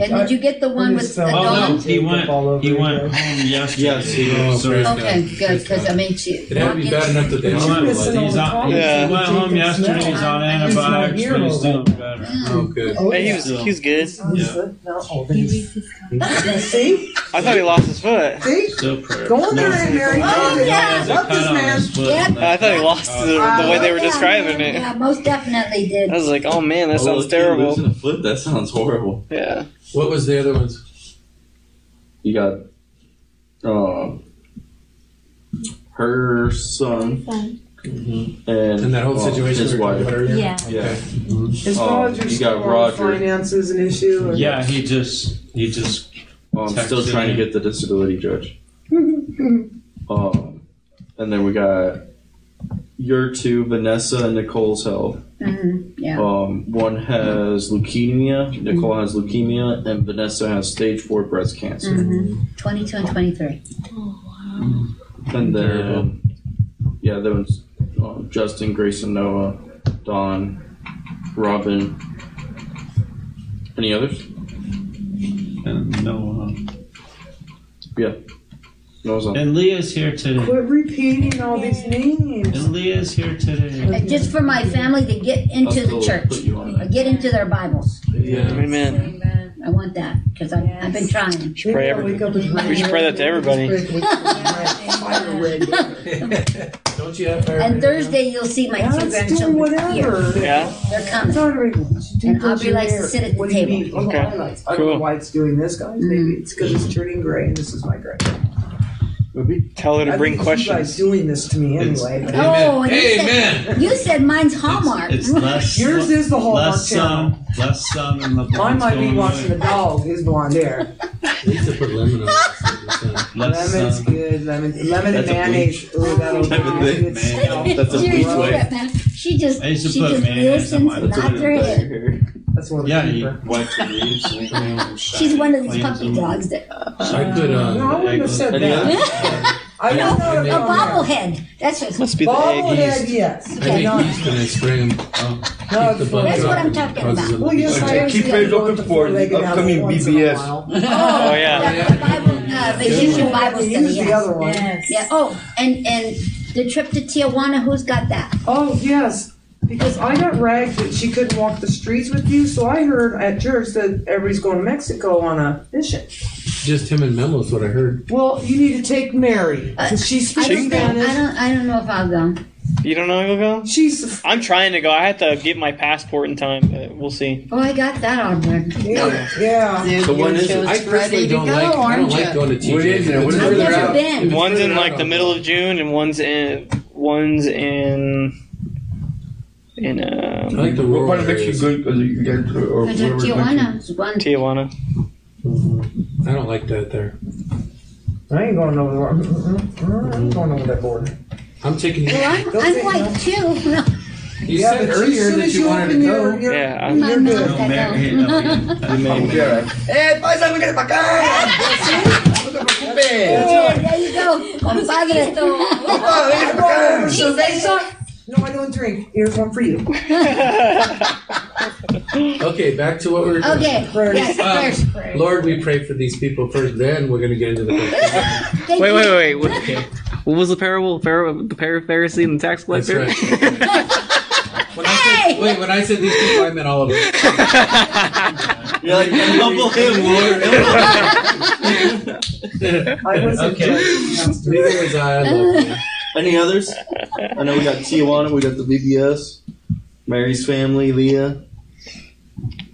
And did you get the one with the Oh, Oh no, dogs? he went. All over He went again. home yesterday. Yes, he Oh, so praise Okay, good, because I mean, she. It had to be bad enough that they He's You're on, he's on, time. he Yeah. went home yesterday. He's on antibiotics, but he's doing better. Oh, oh good. Oh, Hey, he yeah. was he was good. Yeah. Oh, then he's- See? I thought he lost his foot. See? Still prayer. Go in there and Mary. Oh, Love yeah. this Love this man. Yep. I thought he lost the, the way they were oh, describing it. Yeah, most definitely did. I was like, oh man, that Oh, sounds if he terrible. Losing a foot, that sounds horrible. Yeah. What was the other ones? You got um, her son and, And that whole um, situation his we were talking wife. about earlier? Yeah. Yeah. Is Um, Roger you got Roger. finances an issue? Or? Yeah, he just he just I'm still Texted trying to get the disability judge. um, and then we got your two, Vanessa and Nicole's health. Hmm yeah. Um, one has leukemia, Nicole has leukemia, and Vanessa has stage four breast cancer. hmm 22 and 23. And then, yeah, there was um, Justin, Grayson, Noah, Dawn, Robin. Any others? and no. Uh, Yeah, Nose on. And Leah's here today. Quit repeating all these names. And Leah's here today. And just for my family to get into the church, or uh, get into their Bibles. Yeah. Amen. I want that because I've been trying. Should pray every- Wake up with we should pray that to everybody. Fire red. Don't you have fire? And Thursday you'll see my two That's doing grandchildren here. whatever. Yeah. They're coming. Sorry. And Aubrey likes to sit at the What do you table. mean? Okay. I I don't know why it's doing this, guys. Maybe mm-hmm. it's because it's turning gray and this is my gray. Tell her to I bring think it's you guys doing this to me anyway. but- Oh, and you Amen. said, you said mine's Hallmark. It's less. Yours is the Hallmark less um, channel. sun, less um, sun, and the Mine might be watching away. the dog, his blonde hair. Need to put lemon on it. Less Lemon's sun. Um, good. Lemon, lemon and That's mayonnaise. Ooh, that'll Type of thing. good. That's a Seriously, bleach way. She just, I used to she put just mayonnaise on listens, my- That's nods her head. Here. That's one of the Yeah, you cheaper. wipe the leaves. and clean She's one of these puppy dogs that, I put No, uh, I wouldn't have said Any that. I no, don't know. a bobblehead. That's what, Must be the egg Bobblehead, yeast. yes. I make No, yeast and I spray them. no, keep the it's bugs. That's what out. I'm talking Causes about. them Well, yes, be- I am. Keep it looking for the upcoming VBS. oh, yeah. yeah, the Bible, uh, vacation Bible We study, use the yes. other one. Yes. Yeah, oh, and, and the trip to Tijuana, who's got that? Oh, yes. Because I got ragged that she couldn't walk the streets with you, so I heard at church that everybody's going to Mexico on a mission. Just him and Memo is what I heard. Well, you need to take Mary. Uh, 'cause she I speaks don't, think- I don't, I don't know if I'll go. You don't know if you'll go? She's I'm trying to go. I have to get my passport in time, but we'll see. Oh, I got that on there. Oh, yeah, yeah. So when is it? I personally don't like. I don't like going to What is TJ. it? What is it? I've further never out. been. It's One's in like the middle of June, and one's in one's in in I uh, like the What rural part of areas. Mexico good? You guys, or Because whatever country? Tijuana is one. Tijuana. I don't like that there. I ain't going over there. Mm-mm, I ain't going over that border. I'm taking you. Well, I'm, I'm white too. No, You Yeah, said but as earlier soon that as you wanted open to your- go. your- Yeah, I- my You're mouth good. No, that Mary, go. no, you- I'm there. Eh, paisa, véngase para acá. No te preocupes. There you go, compadre. Opa, véngase para acá. Cerveza? No, I don't drink. Here's one for you. Okay, back to what we were doing. Okay, yes, Um, first. Lord, we pray for these people first. Then we're going to get into the. question. Thank Wait, you. wait, wait, wait. What, what was the parable? Pharaoh, the Pharaoh, Pharisee and the tax That's collector. When I said, wait, when I said these people, I meant all of them. You're like, humble him, Lord. I wasn't Okay. judging, Pastor. Neither was I. I love you. Any others? I know we got Tijuana, we got the VBS, Mary's family, Leah.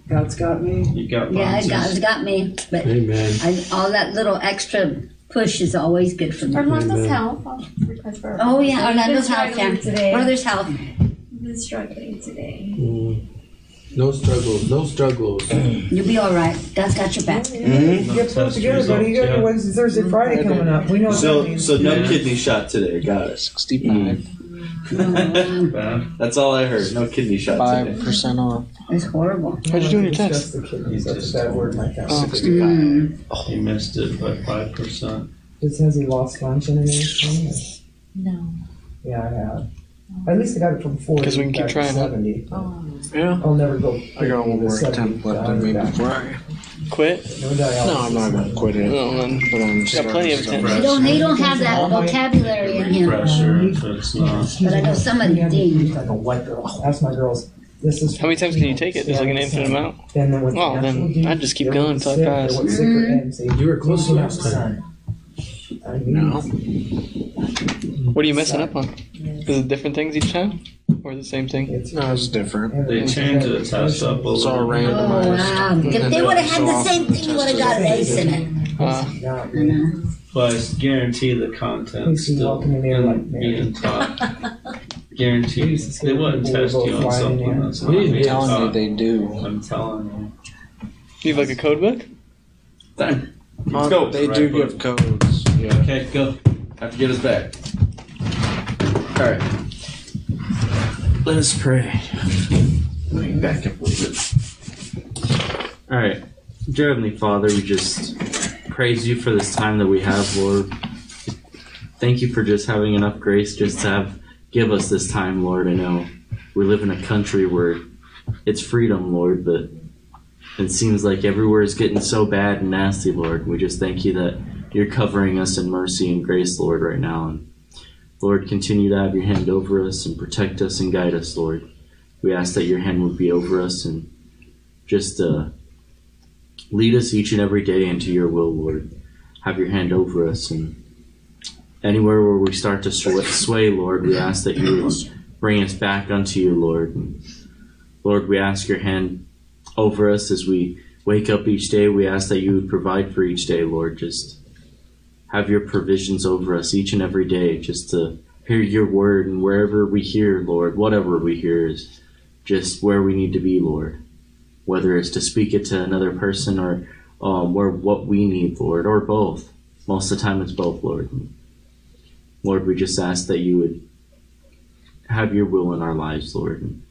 God's got me. You got me. Yeah, boxes. God's got me, but Amen. I, all that little extra push is always good for me. Orlando's health. I'll request for Oh yeah, Orlando's health, struggling yeah. today. Brother's health. He's been struggling today. Mm. No struggles. No struggles. You'll be all right. God's got your back. Mhm. Get put test together, buddy. You got results, Wednesday, Thursday, Friday coming up. We know what that So, means. so no Yeah. kidney shot today. Got it. 65. Bad. That's all I heard. No kidney shot today. 5% off. It's horrible. How'd you do on your Discuss test? the kidneys. That's a bad word in my family. 65. Mm. You missed it by five percent. It says he lost function and everything. No. Yeah, I have. At least I got it from 40 'Cause we can keep back to trying, huh? 70. Yeah. I'll never go. I got one more attempt left to in me before I. Quit? No. No, I'm not going to quit it. No, then But I'm got plenty of starting attempts. He don't, he don't have that vocabulary in him. Pressure if it's not. But I know somebody He's did. like a white girl. Ask my girls. This is How many times can you take it? There's like an infinite amount. And then with Oh, the then I'd just keep going went until I pass. they went sicker Mhm. and say, You were close "Move last out, time. Son." No. What are you messing up on? Is it different things each time? Or the same thing? It's No, it's different. They changed the test up a It's all little. Oh, randomized. wow. If they would have had the same thing, you would have got an ace in it. Uh, You know? But I guarantee the content's Please be still welcome in there like that. being taught. Guaranteed. They wouldn't test you on something that's not We didn't telling you taught. they do. I'm telling you. you have like a code book? Time. Let's go. They do give codes. Okay, go. Have to get us back. All right. Let us pray. Let me back up a little bit. All right. Dear Heavenly Father, we just praise you for this time that we have, Lord. Thank you for just having enough grace just to have give us this time, Lord. I know we live in a country where it's freedom, Lord, but it seems like everywhere is getting so bad and nasty, Lord. We just thank you that you're covering us in mercy and grace, Lord, right now. And Lord, continue to have your hand over us and protect us and guide us, Lord. We ask that your hand would be over us and just uh, lead us each and every day into your will, Lord. Have your hand over us and anywhere where we start to sway, Lord, we ask that you would bring us back unto you, Lord. And Lord, we ask your hand over us as we wake up each day. We ask that you would provide for each day, Lord. Just have your provisions over us each and every day, just to hear your word and wherever we hear, Lord, whatever we hear is just where we need to be, Lord. Whether it's to speak it to another person or um, where what we need, Lord, or both. Most of the time, it's both, Lord. Lord, we just ask that you would have your will in our lives, Lord. And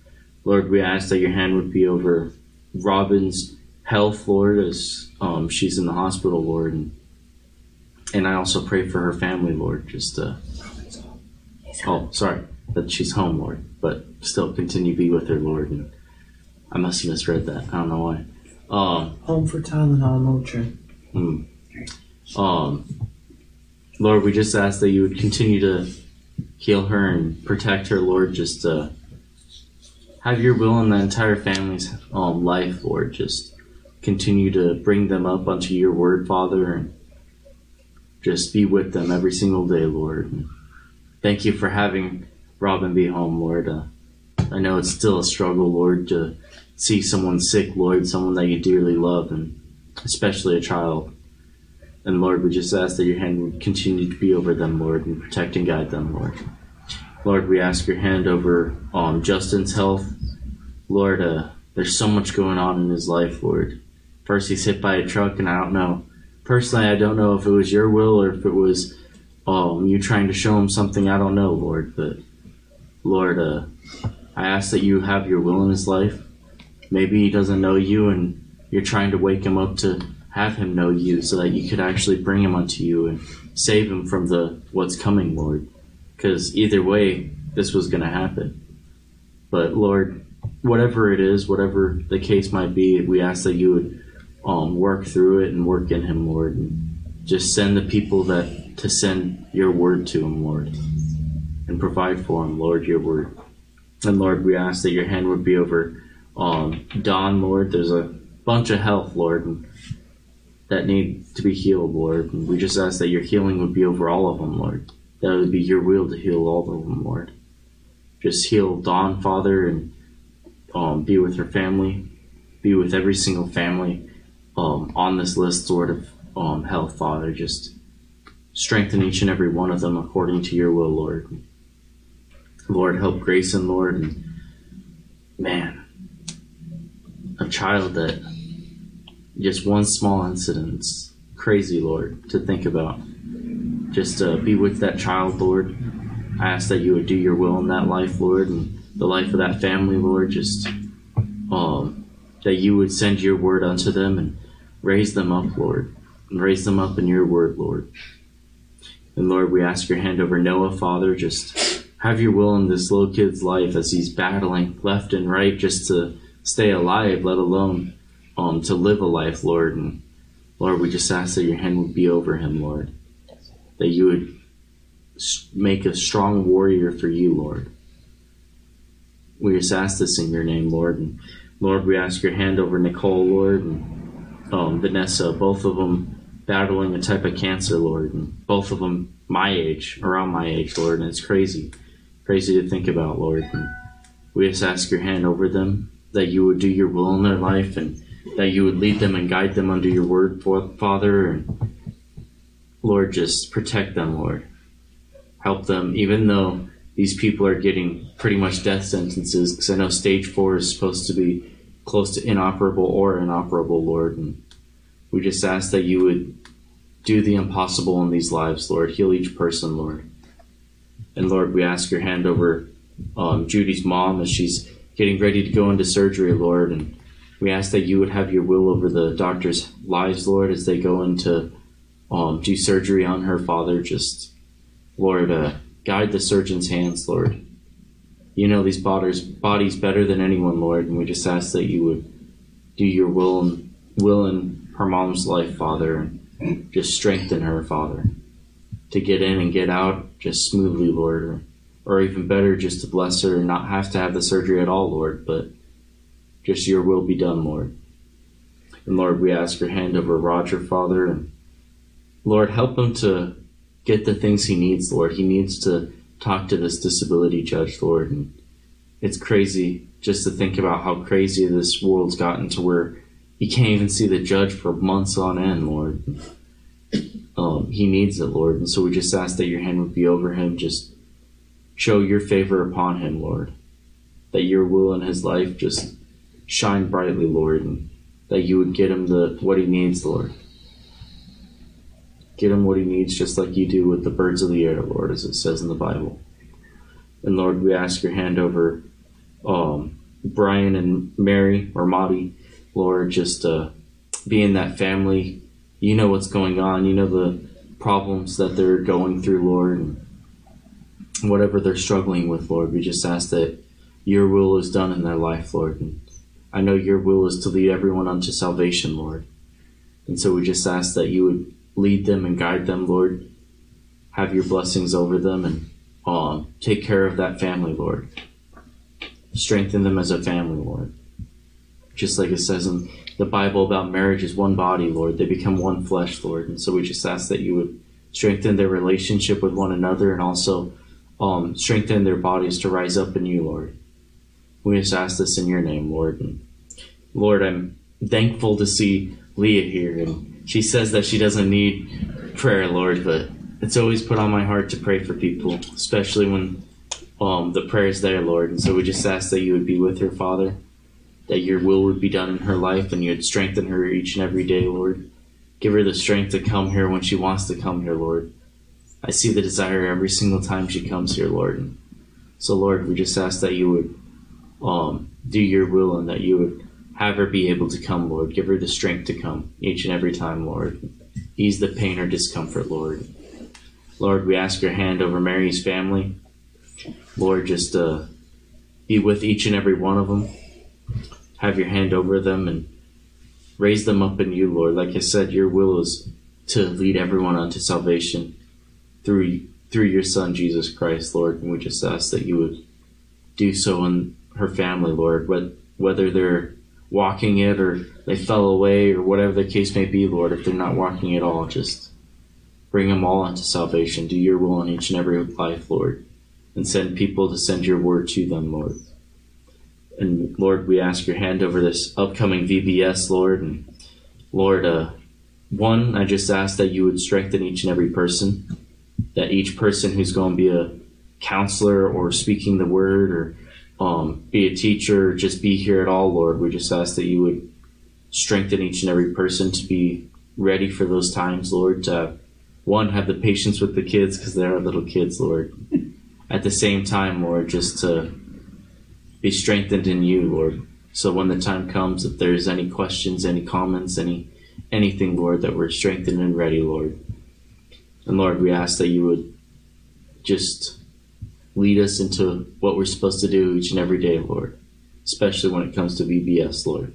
Lord, we ask that your hand would be over Robin's health, Lord, as um, she's in the hospital, Lord. And, and I also pray for her family, Lord, just uh, oh, sorry, that she's home, Lord, but still continue to be with her, Lord. And I must have misread that. I don't know why. Um, Home for Tylenol, Motrin. Mm. Um, Lord, we just ask that you would continue to heal her and protect her, Lord. Just uh, have your will in the entire family's um, life, Lord. Just continue to bring them up unto your word, Father, and just be with them every single day, Lord. Thank you for having Robin be home, Lord. Uh, I know it's still a struggle, Lord, to see someone sick, Lord, someone that you dearly love, and especially a child. And Lord, we just ask that your hand would continue to be over them, Lord, and protect and guide them, Lord. Lord, we ask your hand over um, Justin's health. Lord, uh, there's so much going on in his life, Lord. First, he's hit by a truck, and I don't know. Personally, I don't know if it was your will or if it was um, you trying to show him something. I don't know, Lord. But, Lord, uh, I ask that you have your will in his life. Maybe he doesn't know you, and you're trying to wake him up to have him know you so that you could actually bring him unto you and save him from the what's coming, Lord. Because either way, this was going to happen. But Lord, whatever it is, whatever the case might be, we ask that you would um, work through it and work in him, Lord, and just send the people that to send your word to him, Lord, and provide for him, Lord, your word. And Lord, we ask that your hand would be over um, Dawn, Lord. There's a bunch of health, Lord, that need to be healed, Lord. And we just ask that your healing would be over all of them, Lord. That it would be your will to heal all of them, Lord. Just heal Dawn, Father, and um, be with her family. Be with every single family um, on this list, Lord, of um, health, Father. Just strengthen each and every one of them according to your will, Lord. Lord, help Grayson, Lord. And man, a child that just one small incident's crazy, Lord, to think about. Just uh, be with that child, Lord. I ask that you would do your will in that life, Lord, and the life of that family, Lord. Just um, that you would send your word unto them and raise them up, Lord, raise them up in your word, Lord. And Lord, we ask your hand over Noah, Father. Just have your will in this little kid's life as he's battling left and right just to stay alive, let alone um, to live a life, Lord. And Lord, we just ask that your hand would be over him, Lord. That you would make a strong warrior for you, Lord. We just ask this in your name, Lord. And Lord, we ask your hand over Nicole, Lord, and um, Vanessa, both of them battling a type of cancer, Lord, and both of them my age, around my age, Lord, and it's crazy, crazy to think about, Lord. And we just ask your hand over them, that you would do your will in their life, and that you would lead them and guide them under your word, Fa- Father, and Lord, just protect them, Lord. Help them, even though these people are getting pretty much death sentences, because I know stage four is supposed to be close to inoperable or inoperable, Lord. And we just ask that you would do the impossible in these lives, Lord. Heal each person, Lord. And Lord, we ask your hand over um, Judy's mom as she's getting ready to go into surgery, Lord. And we ask that you would have your will over the doctors' lives, Lord, as they go into um, do surgery on her father. Just, Lord, uh, guide the surgeon's hands, Lord. You know these bodies, bodies better than anyone, Lord, and we just ask that you would do your will and will in her mom's life, Father. And just strengthen her, Father, to get in and get out just smoothly, Lord, or, or even better, just to bless her and not have to have the surgery at all, Lord, but just your will be done, Lord. And Lord, we ask your hand over Roger, Father, and Lord, help him to get the things he needs, Lord. He needs to talk to this disability judge, Lord. And it's crazy just to think about how crazy this world's gotten to where he can't even see the judge for months on end, Lord. Um, he needs it, Lord. And so we just ask that your hand would be over him. Just show your favor upon him, Lord. That your will in his life just shine brightly, Lord, and that you would get him the what he needs, Lord. Get him what he needs, just like you do with the birds of the air, Lord, as it says in the Bible. And Lord, we ask your hand over um, Brian and Mary or Maddie, Lord, just uh, being that family. You know what's going on. You know the problems that they're going through, Lord, and whatever they're struggling with, Lord. We just ask that your will is done in their life, Lord. And I know your will is to lead everyone unto salvation, Lord. And so we just ask that you would lead them and guide them, Lord. Have your blessings over them and um, take care of that family, Lord. Strengthen them as a family, Lord. Just like it says in the Bible about marriage is one body, Lord. They become one flesh, Lord. And so we just ask that you would strengthen their relationship with one another and also um, strengthen their bodies to rise up in you, Lord. We just ask this in your name, Lord. And Lord, I'm thankful to see Leah here. And she says that she doesn't need prayer, Lord, but it's always put on my heart to pray for people, especially when um, the prayer is there, Lord. And so we just ask that you would be with her, Father, that your will would be done in her life and you'd strengthen her each and every day, Lord. Give her the strength to come here when she wants to come here, Lord. I see the desire every single time she comes here, Lord. And so, Lord, we just ask that you would um, do your will and that you would have her be able to come, Lord. Give her the strength to come each and every time, Lord. Ease the pain or discomfort, Lord. Lord, we ask your hand over Mary's family. Lord, just uh, be with each and every one of them. Have your hand over them and raise them up in you, Lord. Like I said, your will is to lead everyone unto salvation through through your Son Jesus Christ, Lord. And we just ask that you would do so in her family, Lord. Whether they're walking it or they fell away or whatever the case may be, Lord, if they're not walking at all, just bring them all unto salvation. Do your will in each and every life, Lord, and send people to send your word to them, Lord. And Lord, we ask your hand over this upcoming VBS, Lord. And Lord, uh, one, I just ask that you would strengthen each and every person, that each person who's going to be a counselor or speaking the word or um, be a teacher, just be here at all, Lord. We just ask that you would strengthen each and every person to be ready for those times, Lord. To one, have the patience with the kids because they're little kids, Lord. At the same time, Lord, just to be strengthened in you, Lord. So when the time comes, if there's any questions, any comments, any anything, Lord, that we're strengthened and ready, Lord. And Lord, we ask that you would just lead us into what we're supposed to do each and every day, Lord, especially when it comes to VBS, Lord.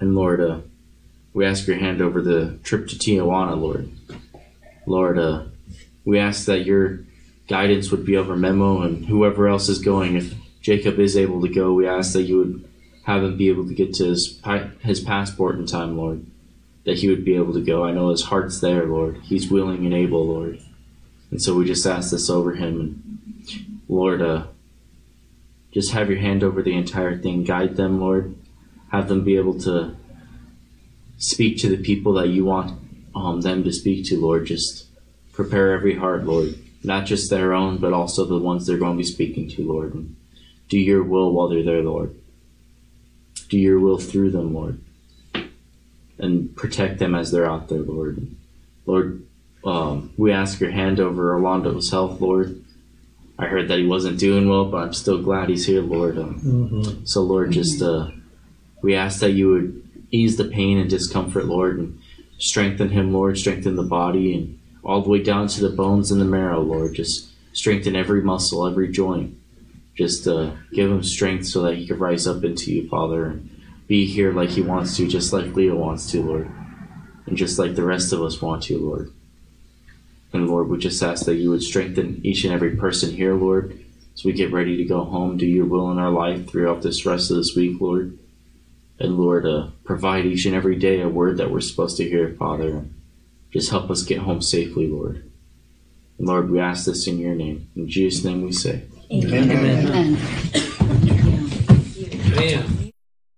And Lord, uh, we ask your hand over the trip to Tijuana, Lord. Lord, uh, we ask that your guidance would be over Memo and whoever else is going. If Jacob is able to go, we ask that you would have him be able to get to his his passport in time, Lord. That he would be able to go. I know his heart's there, Lord. He's willing and able, Lord. And so we just ask this over him. And Lord, uh, just have your hand over the entire thing. Guide them, Lord. Have them be able to speak to the people that you want um, them to speak to, Lord. Just prepare every heart, Lord. Not just their own, but also the ones they're going to be speaking to, Lord. And do your will while they're there, Lord. Do your will through them, Lord. And protect them as they're out there, Lord. Lord, um, we ask your hand over Orlando's health, Lord. I heard that he wasn't doing well, but I'm still glad he's here, Lord. Um, Mm-hmm. So, Lord, just uh, we ask that you would ease the pain and discomfort, Lord, and strengthen him, Lord. Strengthen the body and all the way down to the bones and the marrow, Lord. Just strengthen every muscle, every joint. Just uh, give him strength so that he can rise up into you, Father, and be here like he wants to, just like Leo wants to, Lord. and just like the rest of us want to, Lord. And Lord, we just ask that you would strengthen each and every person here, Lord, as we get ready to go home, do your will in our life throughout this rest of this week, Lord. And Lord, uh, provide each and every day a word that we're supposed to hear, Father. Just help us get home safely, Lord. And Lord, we ask this in your name. In Jesus' name we say. Amen. Man,